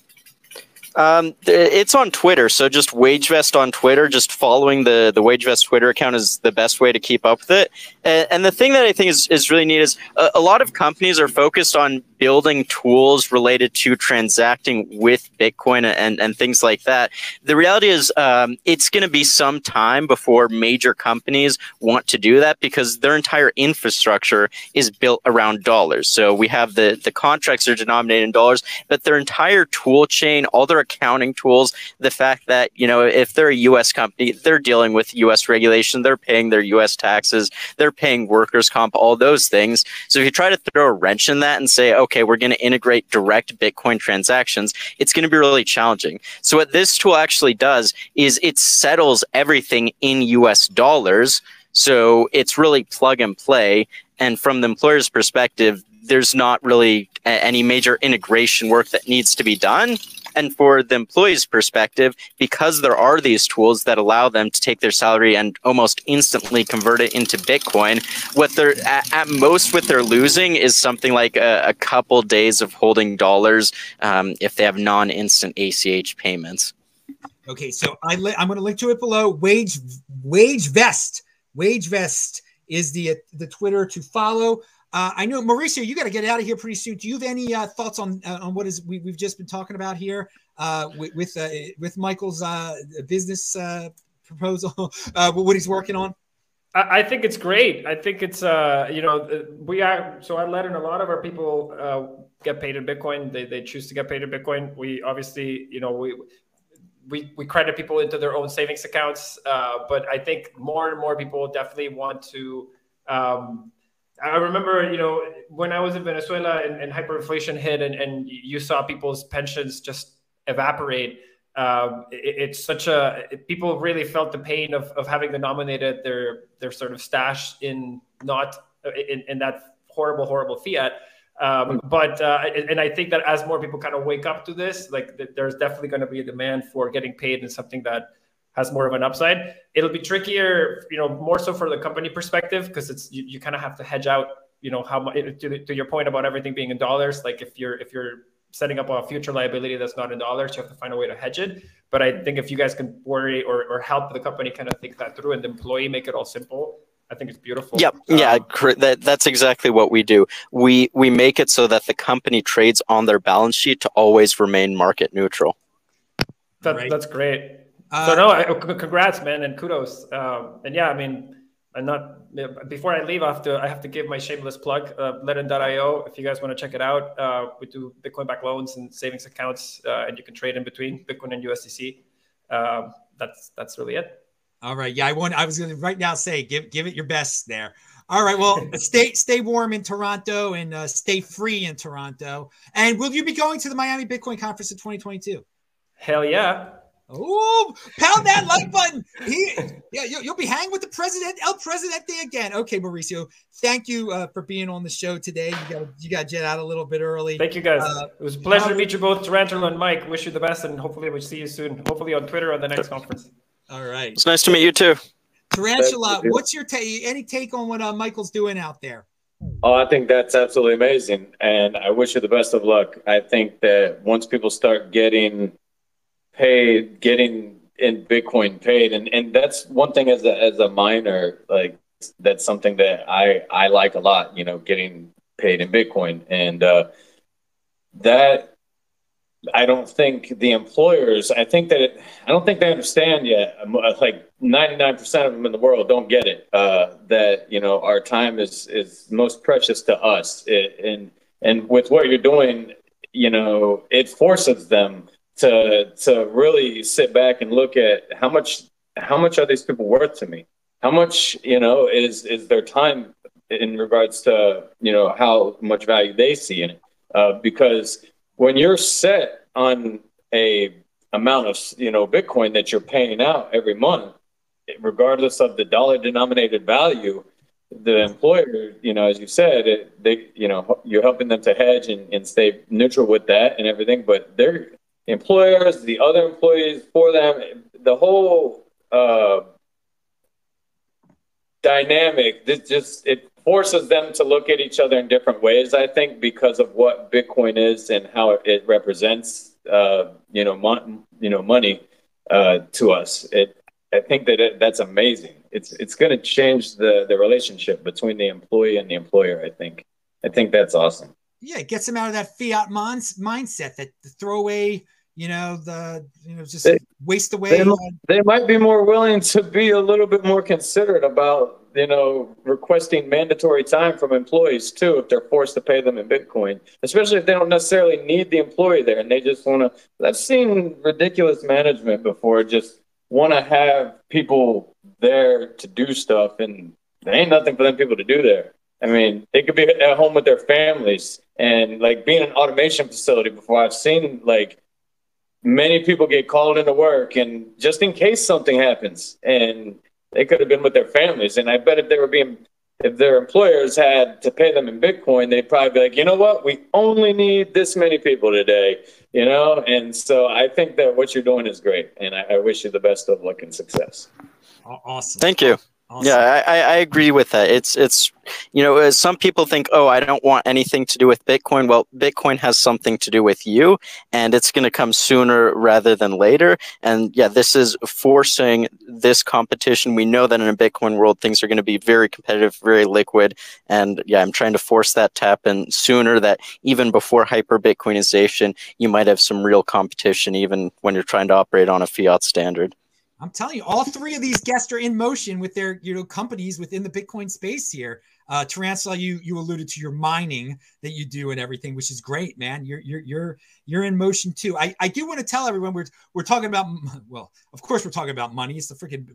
Um, it's on Twitter, so just WageVest on Twitter. Just following the the WageVest Twitter account is the best way to keep up with it. And, and the thing that I think is, is really neat is a, a lot of companies are focused on building tools related to transacting with Bitcoin and, and things like that. The reality is, um, it's going to be some time before major companies want to do that because their entire infrastructure is built around dollars. So we have the, the contracts are denominated in dollars, but their entire tool chain, all their accounting tools, the fact that, you know, if they're a US company, they're dealing with US regulation, they're paying their US taxes, they're paying workers' comp, all those things. So if you try to throw a wrench in that and say, okay, we're going to integrate direct Bitcoin transactions, it's going to be really challenging. So what this tool actually does is it settles everything in US dollars. So it's really plug and play. And from the employer's perspective, there's not really any major integration work that needs to be done. And for the employee's perspective, because there are these tools that allow them to take their salary and almost instantly convert it into Bitcoin, what they're at, at most what they're losing is something like a, a couple days of holding dollars um, if they have non-instant ACH payments. Okay, so I li- I'm going to link to it below. Wage Wage Vest, Wage Vest is the the Twitter to follow. Uh, I know Mauricio, you got to get out of here pretty soon. Do you have any uh, thoughts on uh, on what is we, have just been talking about here uh, with with, uh, with Michael's uh, business proposal? what he's working on? I, think it's great. I think it's you know we are so I Ledn a lot of our people get paid in Bitcoin. They they choose to get paid in Bitcoin. We obviously you know we we, we credit people into their own savings accounts, but I think more and more people definitely want to um, I remember, you know, when I was in Venezuela and, and hyperinflation hit and, and you saw people's pensions just evaporate. Um, it, it's such a people really felt the pain of, of having denominated their their sort of stash in not in, in that horrible horrible fiat. Um, but uh, and I think that as more people kind of wake up to this, like there's definitely going to be a demand for getting paid in something that has more of an upside. It'll be trickier, you know, more so for the company perspective because it's you, you kind of have to hedge out, you know, how much to, to your point about everything being in dollars. Like if you're if you're setting up a future liability that's not in dollars. You have to find a way to hedge it. But I think if you guys can worry or, or help the company kind of think that through and the employee make it all simple, I think it's beautiful. Yep. Yeah. Um, that, that's exactly what we do. We we make it so that the company trades on their balance sheet to always remain market neutral. That, right. That's great. Uh, so no, I, congrats, man, and kudos. Um, and yeah, I mean, I'm not before I leave. I have to I have to give my shameless plug, uh. If you guys want to check it out, uh, we do Bitcoin back loans and savings accounts, uh, and you can trade in between Bitcoin and USDC. Um, that's that's really it. All right. Yeah, I want. I was going to right now say give give it your best there. All right. Well, stay stay warm in Toronto and uh, stay free in Toronto. And will you be going to the Miami Bitcoin Conference in 2022? Hell yeah. Oh, pound that like button. He, yeah, you'll, you'll, be hanging with the president, El Presidente again. Okay, Mauricio, thank you uh, for being on the show today. You got you got jet out a little bit early. Thank you guys. Uh, it was a pleasure to meet you both, Tarantula and Mike. Wish you the best, and hopefully we'll see you soon. Hopefully on Twitter at the next conference. All right. It's nice to meet you too. Tarantula, what's your take? Any take on what uh, Michael's doing out there? Oh, I think that's absolutely amazing, and I wish you the best of luck. I think that once people start getting paid, getting in Bitcoin paid, and and that's one thing as a as a miner, like that's something that I I like a lot. You know, getting paid in Bitcoin, and uh, that I don't think the employers. I think that it, I don't think they understand yet. Like ninety nine percent of them in the world don't get it. Uh, that you know our time is is most precious to us, it, and and with what you're doing, you know, it forces them to to really sit back and look at how much how much are these people worth to me? How much you know is is their time in regards to you know how much value they see in it? Uh, because when you're set on a amount of you know Bitcoin that you're paying out every month, regardless of the dollar denominated value, the employer, you know, as you said, it, they, you know, you're helping them to hedge and, and stay neutral with that and everything, but they're employers, the other employees for them, the whole uh, dynamic. This just it forces them to look at each other in different ways. I think because of what Bitcoin is and how it represents, uh, you know, mon- you know, money uh, to us. It, I think that it, that's amazing. It's it's going to change the the relationship between the employee and the employer. I think. I think that's awesome. Yeah, it gets them out of that fiat mon- mindset, that the throwaway you know the you know just they, waste away they, they, might be more willing to be a little bit more considerate about you know requesting mandatory time from employees too if they're forced to pay them in bitcoin especially if they don't necessarily need the employee there and they just want to i've seen ridiculous management before just want to have people there to do stuff and there ain't nothing for them people to do there. I mean they could be at home with their families and like being an automation facility before. I've seen like many people get called into work and just in case something happens and they could have been with their families. And i bet if they were being if their employers had to pay them in bitcoin they'd probably be like you know what? We only need this many people today you know? And so i think that what you're doing is great and i, I wish you the best of luck and success. Awesome. Thank you Awesome. Yeah, I, I agree with that. It's it's you know some people think oh I don't want anything to do with Bitcoin. Well, Bitcoin has something to do with you, and it's going to come sooner rather than later. And yeah, this is forcing this competition. We know that in a Bitcoin world things are going to be very competitive, very liquid, and yeah, I'm trying to force that to happen sooner. That even before hyper Bitcoinization, you might have some real competition, even when you're trying to operate on a fiat standard. I'm telling you, all three of these guests are in motion with their you know companies within the Bitcoin space here. Uh, Tarantula, you you alluded to your mining that you do and everything, which is great, man. You're you're you're you're in motion too. I, I do want to tell everyone we're we're talking about well, of course we're talking about money. It's the freaking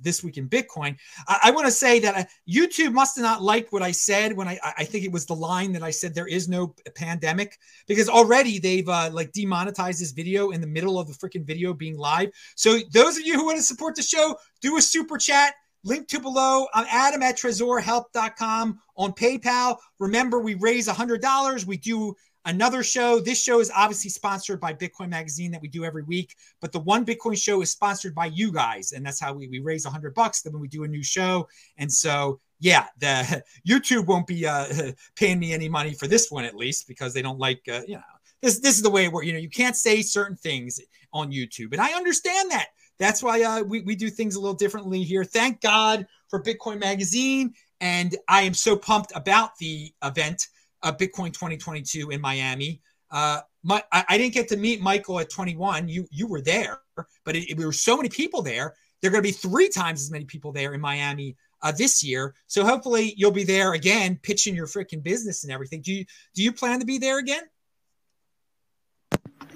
this week in Bitcoin. I, I want to say that uh, YouTube must have not liked what I said when I I think it was the line that I said there is no pandemic because already they've uh, like demonetized this video in the middle of the freaking video being live. So those of you who want to support the show, do a super chat Link to below. I'm Adam at tresorhelp.com on PayPal. Remember, we raise $100. We do another show. This show is obviously sponsored by Bitcoin Magazine that we do every week, but the one Bitcoin show is sponsored by you guys, and that's how we, we raise 100 bucks. Then we do a new show, and so yeah, the YouTube won't be uh, paying me any money for this one at least because they don't like uh, you know this this is the way works. You know, you can't say certain things on YouTube, and I understand that. That's why uh, we we do things a little differently here. Thank God for Bitcoin Magazine, and I am so pumped about the event, uh, Bitcoin 2022 in Miami. Uh, my, I, I, didn't get to meet Michael at 21. You you were there, but it, it, there were so many people there. There are going to be three times as many people there in Miami uh, this year. So hopefully you'll be there again, pitching your freaking business and everything. Do you do you plan to be there again?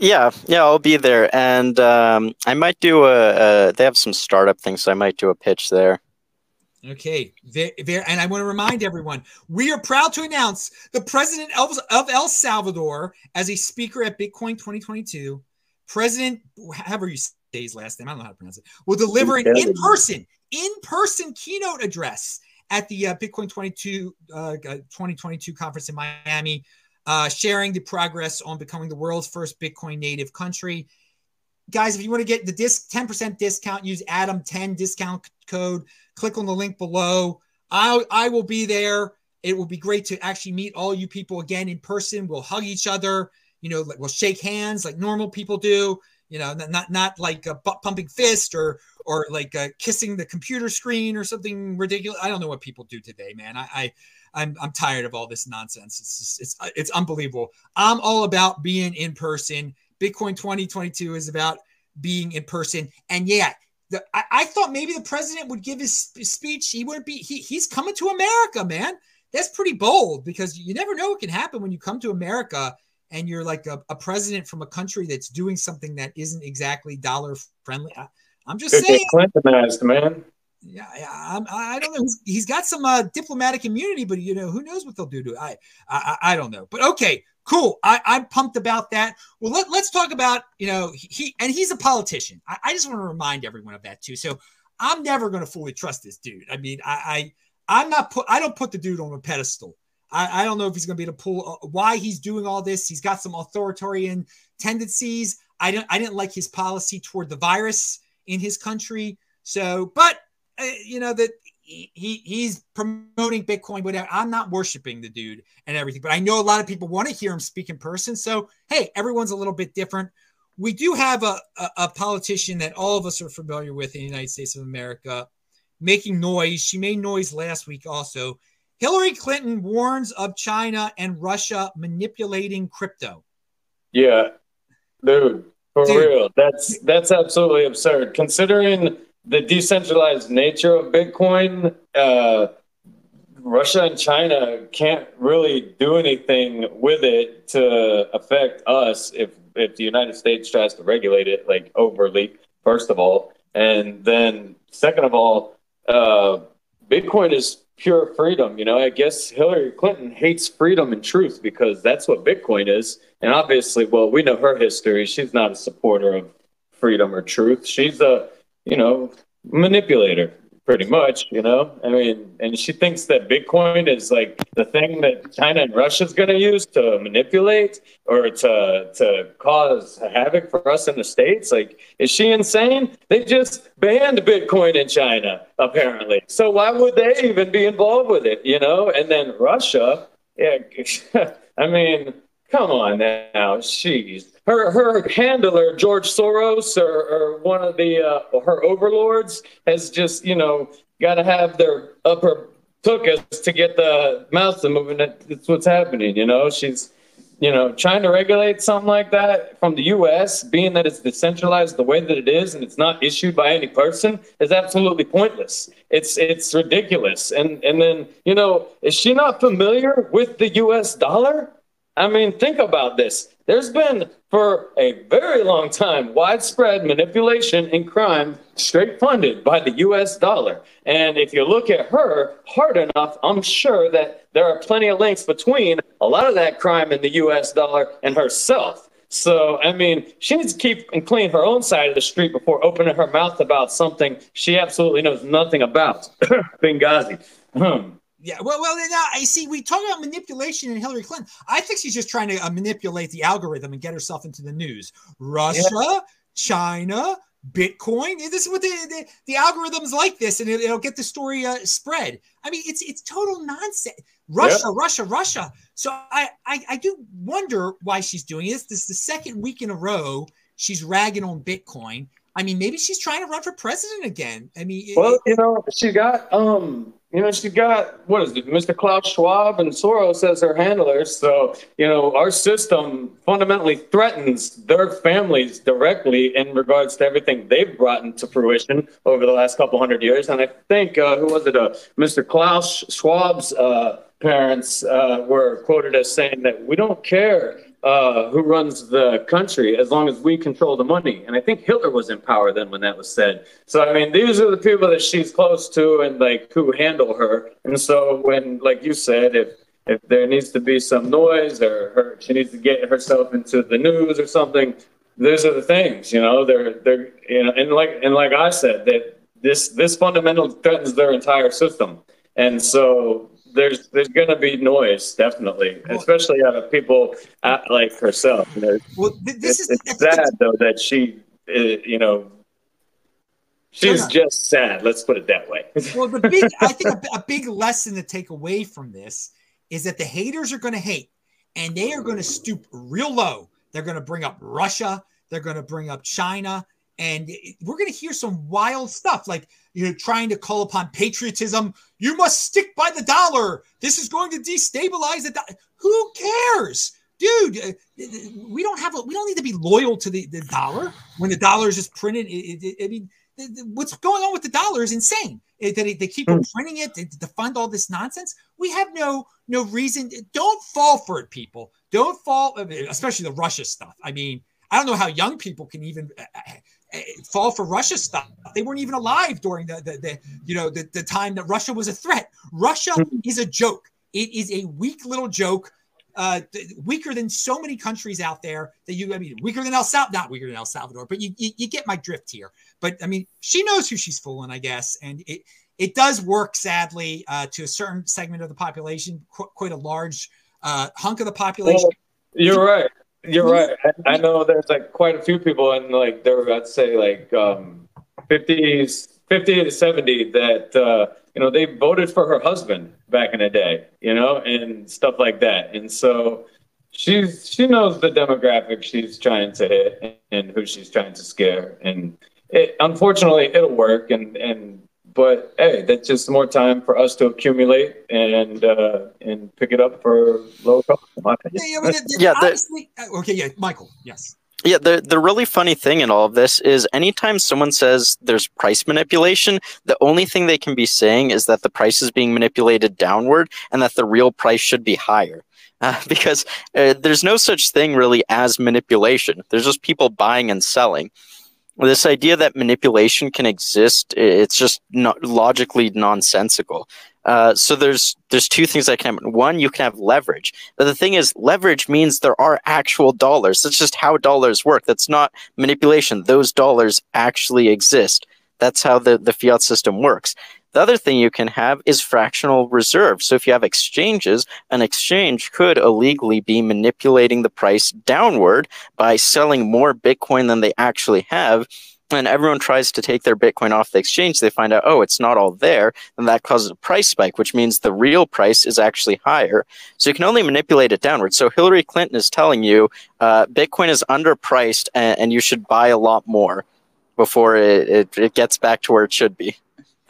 Yeah, yeah, I'll be there, and um, I might do a, a. They have some startup things, so I might do a pitch there. Okay, there, there, and I want to remind everyone we are proud to announce the president of, of El Salvador as a speaker at Bitcoin 2022. President, however you say his last name, I don't know how to pronounce it, will deliver an in person, in person keynote address at the uh, Bitcoin 22 uh, 2022 conference in Miami, uh, sharing the progress on becoming the world's first Bitcoin native country guys, if you want to get the disc 10% discount, use Adam 10 discount code. Click on the link below. I I will be there. It will be great to actually meet all you people again in person. We'll hug each other. You know, like we'll shake hands like normal people do. You know, not not like a butt pumping fist or or like uh, kissing the computer screen or something ridiculous. I don't know what people do today, man. I, I I'm I'm tired of all this nonsense. It's just, it's it's unbelievable. I'm all about being in person. Bitcoin 2022 is about being in person. And yeah, the, I, I, thought maybe the president would give his, speech. He wouldn't be. He, he's coming to America, man. That's pretty bold because you never know what can happen when you come to America and you're like a, a president from a country that's doing something that isn't exactly dollar friendly. I, am just Could saying. Clintonized, man. Yeah, I, I don't know. he's got some uh, diplomatic immunity, but you know who knows what they'll do to. I, I, I don't know. But okay, cool. I, I'm pumped about that. Well, let, let's talk about, you know, he and he's a politician. I, I just want to remind everyone of that too. So I'm never going to fully trust this dude. I mean, I, I I'm not put I don't put the dude on a pedestal. I, I don't know if he's going to be able to pull uh, why he's doing all this. He's got some authoritarian tendencies. I don't I didn't like his policy toward the virus in his country. So, but Uh, you know that he he's promoting Bitcoin, whatever. I'm not worshiping the dude and everything, but I know a lot of people want to hear him speak in person. So hey, everyone's a little bit different. We do have a, a, a politician that all of us are familiar with in the United States of America making noise. She made noise last week also. Hillary Clinton warns of China and Russia manipulating crypto. Yeah, dude, for dude. real. That's that's absolutely absurd. Considering the decentralized nature of Bitcoin, uh, Russia and China can't really do anything with it to affect us if if the United States tries to regulate it like overly. First of all, and then second of all, uh, Bitcoin is pure freedom. You know, I guess Hillary Clinton hates freedom and truth because that's what Bitcoin is. And obviously, well, we know her history. She's not a supporter of freedom or truth. She's a you know, manipulator pretty much, you know? I mean, and she thinks that Bitcoin is like the thing that China and Russia is going to use to manipulate or to to cause havoc for us in the states. Like, is she insane? They just banned Bitcoin in China apparently. So why would they even be involved with it, you know? And then Russia, yeah, I mean, come on now, jeez her her handler George Soros or, or one of the uh, her overlords has just you know got to have their upper tuchus to get the mouth to moving. That's what's happening. You know, she's you know trying to regulate something like that from the U.S. Being that it's decentralized the way that it is and it's not issued by any person is absolutely pointless. It's it's ridiculous. And and then you know is she not familiar with the U.S. dollar? I mean, think about this. There's been, for a very long time, widespread manipulation and crime straight funded by the US dollar. And if you look at her hard enough, I'm sure that there are plenty of links between a lot of that crime in the US dollar and herself. So, I mean, she needs to keep and clean her own side of the street before opening her mouth about something she absolutely knows nothing about. Benghazi. Hmm. Yeah, well, well, now I see. We talk about manipulation in Hillary Clinton. I think she's just trying to uh, manipulate the algorithm and get herself into the news. Russia, yeah. China, Bitcoin. This is what the, the, the algorithms like this, and it, will get the story uh, spread. I mean, it's it's total nonsense. Russia, yeah. Russia, Russia. So I, I I do wonder why she's doing this. This is the second week in a row she's ragging on Bitcoin. I mean, maybe she's trying to run for president again. I mean, well, it, you know, she got um you know, she got what is it, Mr. Klaus Schwab and Soros as her handlers. So, you know, our system fundamentally threatens their families directly in regards to everything they've brought into fruition over the last couple hundred years. And I think uh, who was it? Uh, Mr. Klaus Schwab's uh, parents uh, were quoted as saying that we don't care uh, who runs the country as long as we control the money. And I think Hitler was in power then when that was said. So I mean, these are the people that she's close to and like who handle her. And so when, like you said, if if there needs to be some noise or her, she needs to get herself into the news or something, those are the things, you know. They're they're you know, and like and like I said, that this this fundamental threatens their entire system. And so there's there's going to be noise definitely well, especially out of people at, like herself you know, well this it's, is it's sad though that she uh, you know she's just sad let's put it that way. Well the big i think a, a big lesson to take away from this is that the haters are going to hate and they are going to stoop real low. They're going to bring up russia they're going to bring up china and we're going to hear some wild stuff like you know trying to call upon patriotism you must stick by the dollar. This is going to destabilize the do-. who cares? Dude uh, we don't have a, we don't need to be loyal to the, the dollar when the dollar is just printed. I mean what's going on with the dollar is insane. That they keep mm. printing it to fund all this nonsense. We have no no reason. Don't fall for it people. Don't fall especially the russia stuff. I mean i don't know how young people can even uh, uh, fall for Russia stuff. They weren't even alive during the, the, the you know the, the time that Russia was a threat. Russia hmm. is a joke. It is a weak little joke, uh, weaker than so many countries out there that you. I mean, weaker than El Salvador, not weaker than El Salvador, but you, you, you get my drift here. But I mean, she knows who she's fooling, I guess, and it it does work sadly uh, to a certain segment of the population, qu- quite a large uh, hunk of the population. Well, you're right. You're right. I, I, know there's like quite a few people, and like they're I'd say like um, 50s, 50 to 70 that uh, you know they voted for her husband back in the day, you know, and stuff like that. And so she's she knows the demographic she's trying to hit and who she's trying to scare, and it, unfortunately it'll work. And and but hey, that's just more time for us to accumulate and uh, and pick it up for low cost. Yeah, yeah, yeah honestly, uh, okay, yeah, Michael, yes. Yeah, the the really funny thing in all of this is anytime someone says there's price manipulation, the only thing they can be saying is that the price is being manipulated downward and that the real price should be higher. Uh, because uh, there's no such thing really as manipulation. There's just people buying and selling this idea that manipulation can exist it's just not logically nonsensical. Uh, so there's there's two things that can happen. One you can have leverage. But the thing is leverage means there are actual dollars. That's just how dollars work. That's not manipulation. Those dollars actually exist. That's how the, the fiat system works the other thing you can have is fractional reserve. So if you have exchanges, an exchange could illegally be manipulating the price downward by selling more Bitcoin than they actually have. And everyone tries to take their Bitcoin off the exchange. They find out, oh, it's not all there. And that causes a price spike, which means the real price is actually higher. So you can only manipulate it downward. So Hillary Clinton is telling you uh, Bitcoin is underpriced and, and, you should buy a lot more before it, it, it gets back to where it should be.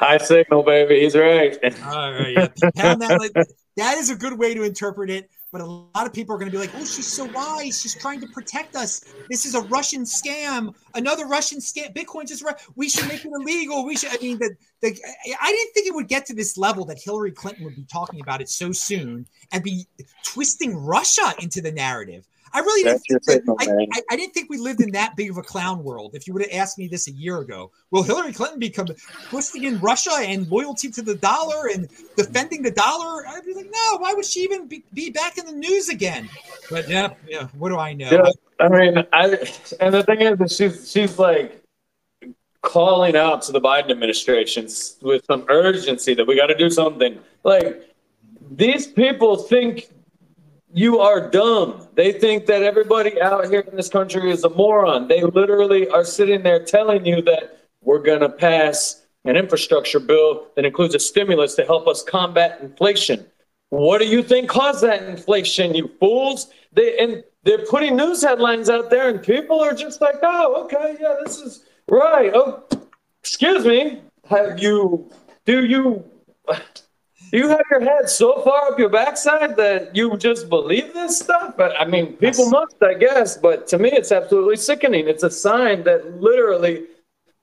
High signal, baby. He's right. All right. Yeah. that, that is a good way to interpret it. But a lot of people are going to be like, oh, she's so wise. She's trying to protect us. This is a Russian scam. Another Russian scam. Bitcoin just, we should make it illegal. We should, I mean, the, the, I didn't think it would get to this level that Hillary Clinton would be talking about it so soon and be twisting Russia into the narrative. I really didn't think that, I, I, I, didn't think we lived in that big of a clown world. If you would have asked me this a year ago, will Hillary Clinton become twisting in Russia and loyalty to the dollar and defending the dollar? I'd be like, no. Why would she even be, be back in the news again? But yeah, yeah. What do I know? Yeah, I mean, I and the thing is that she's she's like calling out to the Biden administration with some urgency that we got to do something. Like these people think you are dumb. They think that everybody out here in this country is a moron. They literally are sitting there telling you that we're going to pass an infrastructure bill that includes a stimulus to help us combat inflation. What do you think caused that inflation, you fools? They and they're putting news headlines out there, and people are just like, "Oh, okay, yeah, this is right." Oh, excuse me. Have you? Do you? Do you have your head so far up your backside that you just believe this stuff? But I mean, people must, I guess. But to me, it's absolutely sickening. It's a sign that literally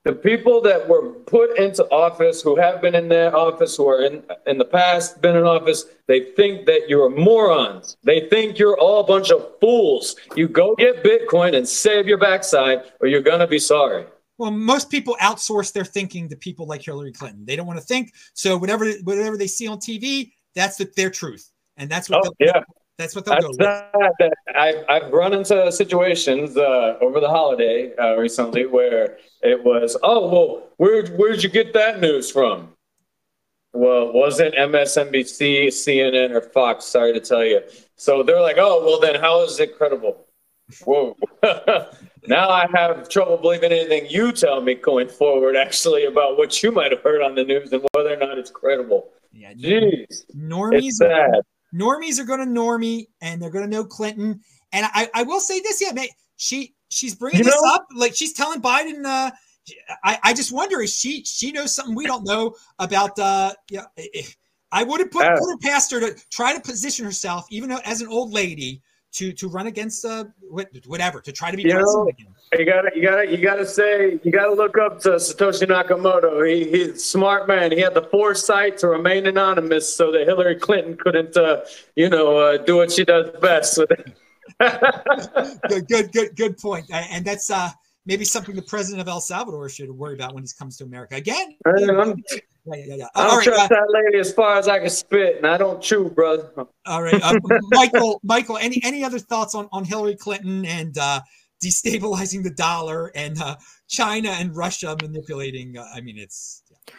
the people that were put into office, who have been in their office, who are in in the past been in office, they think that you're morons. They think you're all a bunch of fools. You go get Bitcoin and save your backside, or you're gonna be sorry. Well, most people outsource their thinking to people like Hillary Clinton. They don't want to think, so whatever whatever they see on TV, that's the, their truth, and that's what. Oh, yeah. That's what they'll That's go with. that, that I, I've run into situations uh, over the holiday uh, recently where it was, oh, well, where, where'd you get that news from? Well, it wasn't MSNBC, CNN, or Fox, sorry to tell you. So they're like, oh, well, then how is it credible? Whoa. now I have trouble believing anything you tell me going forward, actually, about what you might have heard on the news and whether or not it's credible. Yeah, Jeez. normies It's sad. normies are going to normie and they're going to know Clinton. And I, I will say this, yeah, mate, she she's bringing You this know- up like she's telling Biden. Uh, I I just wonder is she she knows something we don't know about. Uh, yeah, I wouldn't put, Uh. put her past her to try to position herself, even though as an old lady, to to run against uh whatever to try to be You know. You gotta, you gotta, you gotta say, you gotta look up to Satoshi Nakamoto. He, he's a smart man. He had the foresight to remain anonymous so that Hillary Clinton couldn't, uh, you know, uh, do what she does best. Good, good, good, good point. And that's uh maybe something the president of El Salvador should worry about when he comes to America again. I Yeah, don't, yeah. I don't right, trust uh, that lady as far as I can spit, and I don't chew, brother. all right, uh, Michael. Michael, any any other thoughts on on Hillary Clinton and uh, destabilizing the dollar and uh, China and Russia manipulating? Uh, I mean, it's Yeah,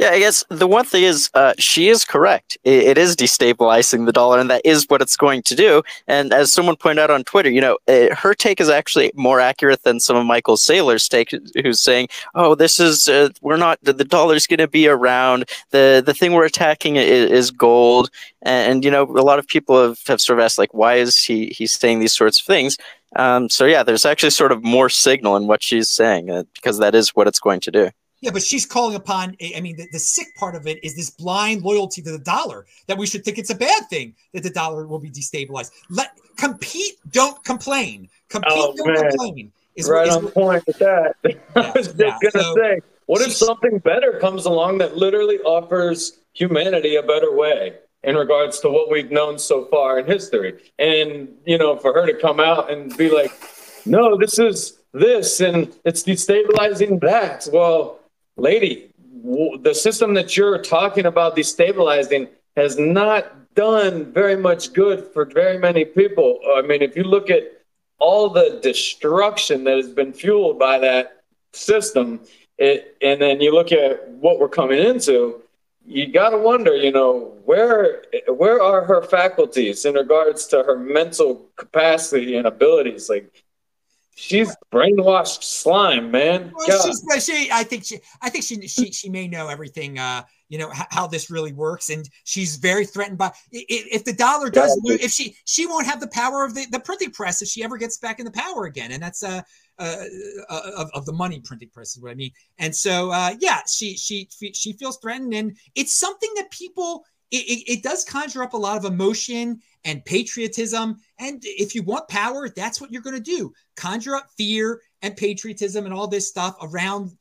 I guess the one thing is, uh, she is correct. It, it is destabilizing the dollar, and that is what it's going to do. And as someone pointed out on Twitter, you know, uh, her take is actually more accurate than some of Michael Saylor's take, who's saying, "Oh, this is uh, we're not the, the dollar's going to be around. the The thing we're attacking is, is gold." And, and you know, a lot of people have, have sort of asked, like, why is he he's saying these sorts of things? Um, so yeah, there's actually sort of more signal in what she's saying uh, because that is what it's going to do. Yeah, but she's calling upon. I mean, the, the sick part of it is this blind loyalty to the dollar that we should think it's a bad thing that the dollar will be destabilized. Let compete, don't complain. Compete, Oh, don't man. complain. Is, right is- on point with that. I was just yeah, gonna so- say, what if something better comes along that literally offers humanity a better way in regards to what we've known so far in history? And you know, for her to come out and be like, "No, this is this, and it's destabilizing that." Well, lady, the system that you're talking about destabilizing has not done very much good for very many people. I mean, if you look at all the destruction that has been fueled by that system, it, and then you look at what we're coming into, you got to wonder, you know, where where are her faculties in regards to her mental capacity and abilities? Like, she's brainwashed slime, man. Well, she, I think she, I think she, she, she may know everything. Uh, you know how, how this really works, and she's very threatened by. i- i- If the dollar does Yeah. lose, if she, she won't have the power of the, the printing press if she ever gets back in the power again, and that's uh, uh, uh of, of the money printing press is what I mean. And so, uh, yeah, she, she, she feels threatened, and it's something that people. It, it, it does conjure up a lot of emotion and patriotism. And if you want power, that's what you're going to do. Conjure up fear and patriotism and all this stuff around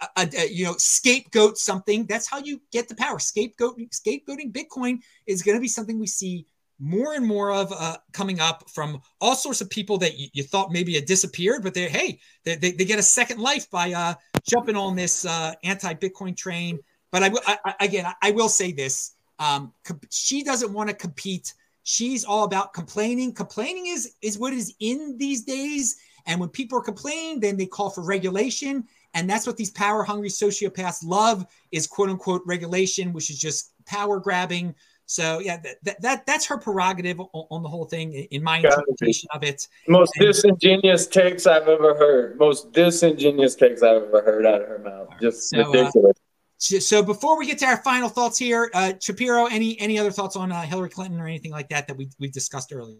uh, uh, you know scapegoat something. That's how you get the power. Scapegoat scapegoating bitcoin is going to be something we see more and more of uh, coming up from all sorts of people that you, you thought maybe had disappeared but they hey they, they, they get a second life by uh, jumping on this uh, anti-bitcoin train. But again I, will say this um, com- she doesn't want to compete she's all about complaining complaining is is what is in these days and when people are complaining then they call for regulation and that's what these power hungry sociopaths love is quote unquote regulation which is just power grabbing So yeah, that, that that's her prerogative on, the whole thing in my interpretation of it. Most and, disingenuous takes I've ever heard. Most disingenuous takes I've ever heard out of her mouth. Just so, uh, ridiculous. Uh, so before we get to our final thoughts here, uh, Shapiro, any any other thoughts on uh, Hillary Clinton or anything like that that we we discussed earlier?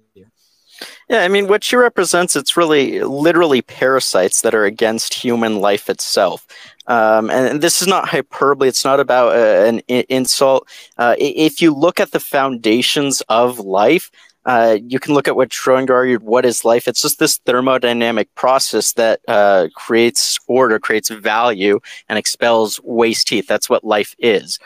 Yeah, I mean, what she represents, it's really literally parasites that are against human life itself. Um, and, this is not hyperbole. It's not about uh, an I- insult. Uh, if you look at the foundations of life, uh, you can look at what Schrodinger argued. What is life? It's just this thermodynamic process that uh, creates order, creates value, and expels waste heat. That's what life is.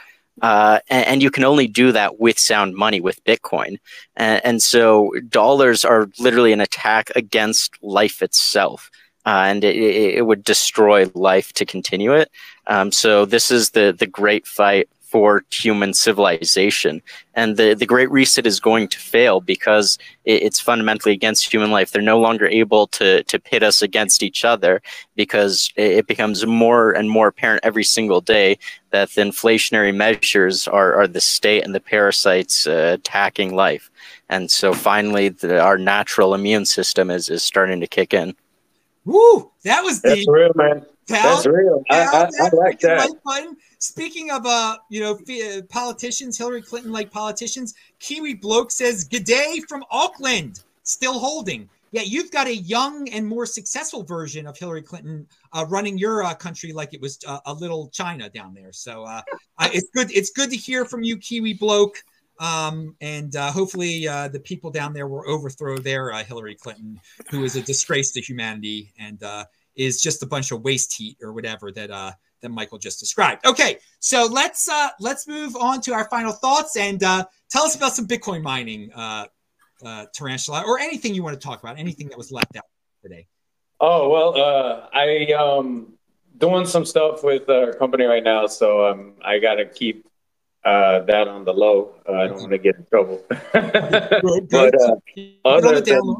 Uh, and, and, you can only do that with sound money, with Bitcoin. And, and so dollars are literally an attack against life itself. Uh, and it, it, would destroy life to continue it. Um, so this is the the great fight for human civilization. And the, the Great Reset is going to fail because it, it's fundamentally against human life. They're no longer able to, to pit us against each other because it, it becomes more and more apparent every single day that the inflationary measures are, are the state and the parasites uh, attacking life. And so finally, the, our natural immune system is, is starting to kick in. Woo! That was the. That's real, man. That's real. I, I, I like that. Speaking of uh, you know, uh, politicians, Hillary Clinton like politicians, Kiwi bloke says "G'day from Auckland," still holding. Yeah, you've got a young and more successful version of Hillary Clinton uh, running your uh, country like it was uh, a little China down there. So uh, it's good. It's good to hear from you, Kiwi bloke. Um, and uh, hopefully the people down there will overthrow their Hillary Clinton, who is a disgrace to humanity and is just a bunch of waste heat or whatever that uh, that Michael just described. Okay, so let's uh, let's move on to our final thoughts and uh, tell us about some Bitcoin mining, uh, uh, Tarantula, or anything you want to talk about, anything that was left out today. Oh well, uh, I um doing some stuff with our company right now, so um, I got to keep uh, that on the low. Uh, I don't want to get in trouble. but uh, other than,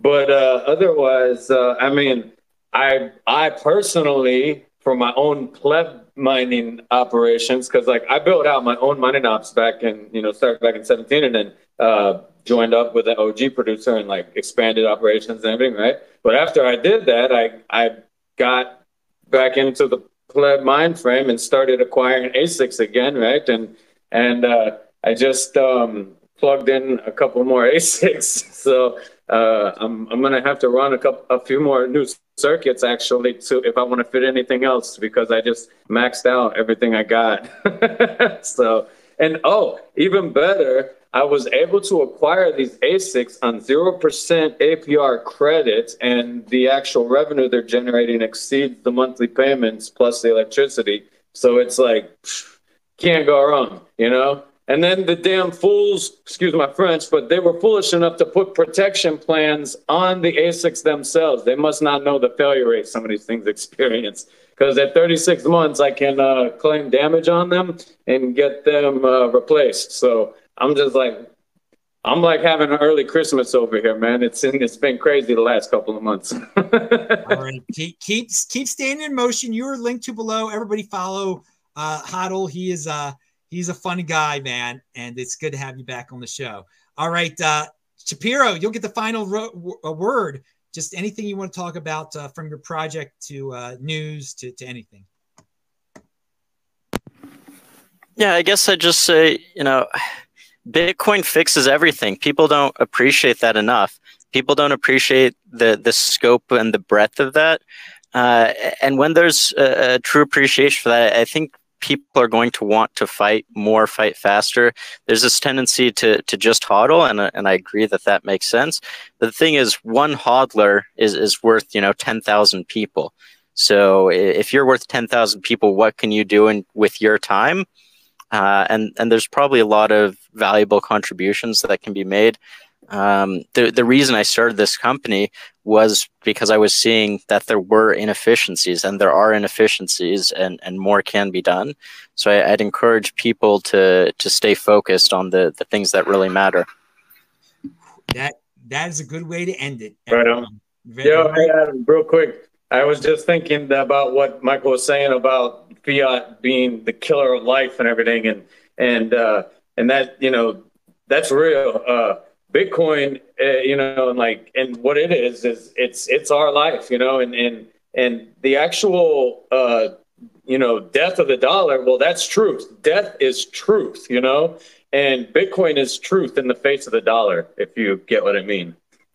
but uh, otherwise, uh, I mean, I I personally, for my own pleb mining operations, because like I built out my own mining ops back in you know started back in 17, and then uh, joined up with an OG producer and like expanded operations and everything, right? But after I did that, I I got back into the pleb mind frame and started acquiring ASICs again, right? And and uh, I just um, plugged in a couple more ASICs, so uh, I'm I'm gonna have to run a couple a few more new circuits actually to if I want to fit anything else because I just maxed out everything I got. so and oh, even better, I was able to acquire these ASICs on 0% APR credits, and the actual revenue they're generating exceeds the monthly payments plus the electricity. So it's like, can't go wrong, you know? And then the damn fools, excuse my French, but they were foolish enough to put protection plans on the ASICs themselves. They must not know the failure rate some of these things experience. Because at 36 months, I can uh, claim damage on them and get them uh, replaced. So I'm just like, I'm like having an early Christmas over here, man. It's it's been crazy the last couple of months. All right, keep keep keep staying in motion. You are linked to below. Everybody follow uh Hodl. He is uh he's a funny guy, man, and it's good to have you back on the show. All right, uh Shapiro, you'll get the final ro- word. Just anything you want to talk about uh, from your project to uh, news to, to anything. Yeah, I guess I just say, you know, Bitcoin fixes everything. People don't appreciate that enough. People don't appreciate the the scope and the breadth of that. Uh, and when there's a, a, true appreciation for that, I think people are going to want to fight more, fight faster. There's this tendency to to just hodl, and and I agree that that makes sense. But the thing is, one hodler is is worth you know ten thousand people. So if you're worth ten thousand people, what can you do in, with your time? uh, and and there's probably a lot of valuable contributions that can be made. Um, the the reason I started this company was because I was seeing that there were inefficiencies, and there are inefficiencies, and and more can be done. So I, would encourage people to to stay focused on the the things that really matter. That that is a good way to end it. Right on. Very, Yo, hey Adam, real quick. I was just thinking about what Michael was saying about fiat being the killer of life and everything, and and uh, and that you know that's real. Uh, Bitcoin, uh, you know, and like, and what it is is it's it's our life, you know, and and and the actual, uh, you know, death of the dollar. Well, that's truth. Death is truth, you know, and Bitcoin is truth in the face of the dollar. If you get what I mean.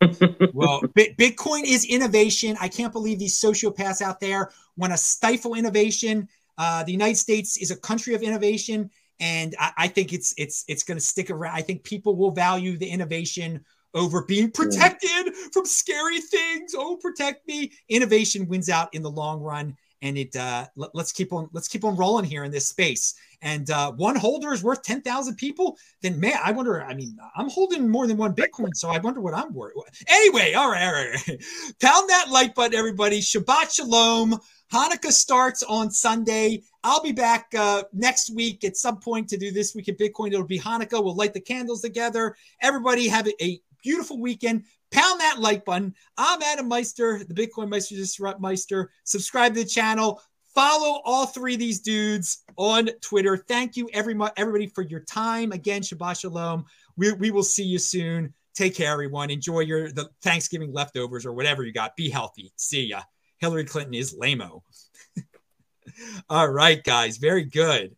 well, Bitcoin is innovation. I can't believe these sociopaths out there want to stifle innovation. Uh, the United States is a country of innovation, and I, I think it's it's it's going to stick around. I think people will value the innovation over being protected from scary things. Oh, protect me! Innovation wins out in the long run, and it uh, let, us keep on let's keep on rolling here in this space. And uh, one holder is worth ten thousand people. Then man, I wonder. I mean, I'm holding more than one Bitcoin, so I wonder what I'm worth. Anyway, all right, all right. Pound that like button, everybody. Shabbat shalom. Hanukkah starts on Sunday. I'll be back uh, next week at some point to do this week at Bitcoin. It'll be Hanukkah. We'll light the candles together. Everybody have a beautiful weekend. Pound that like button. I'm Adam Meister, the Bitcoin Meister Disrupt Meister. Subscribe to the channel. Follow all three of these dudes on Twitter. Thank you, every, everybody, for your time. Again, Shabbat Shalom. We, we will see you soon. Take care, everyone. Enjoy your the Thanksgiving leftovers or whatever you got. Be healthy. See ya. Hillary Clinton is lameo. All right, guys. Very good.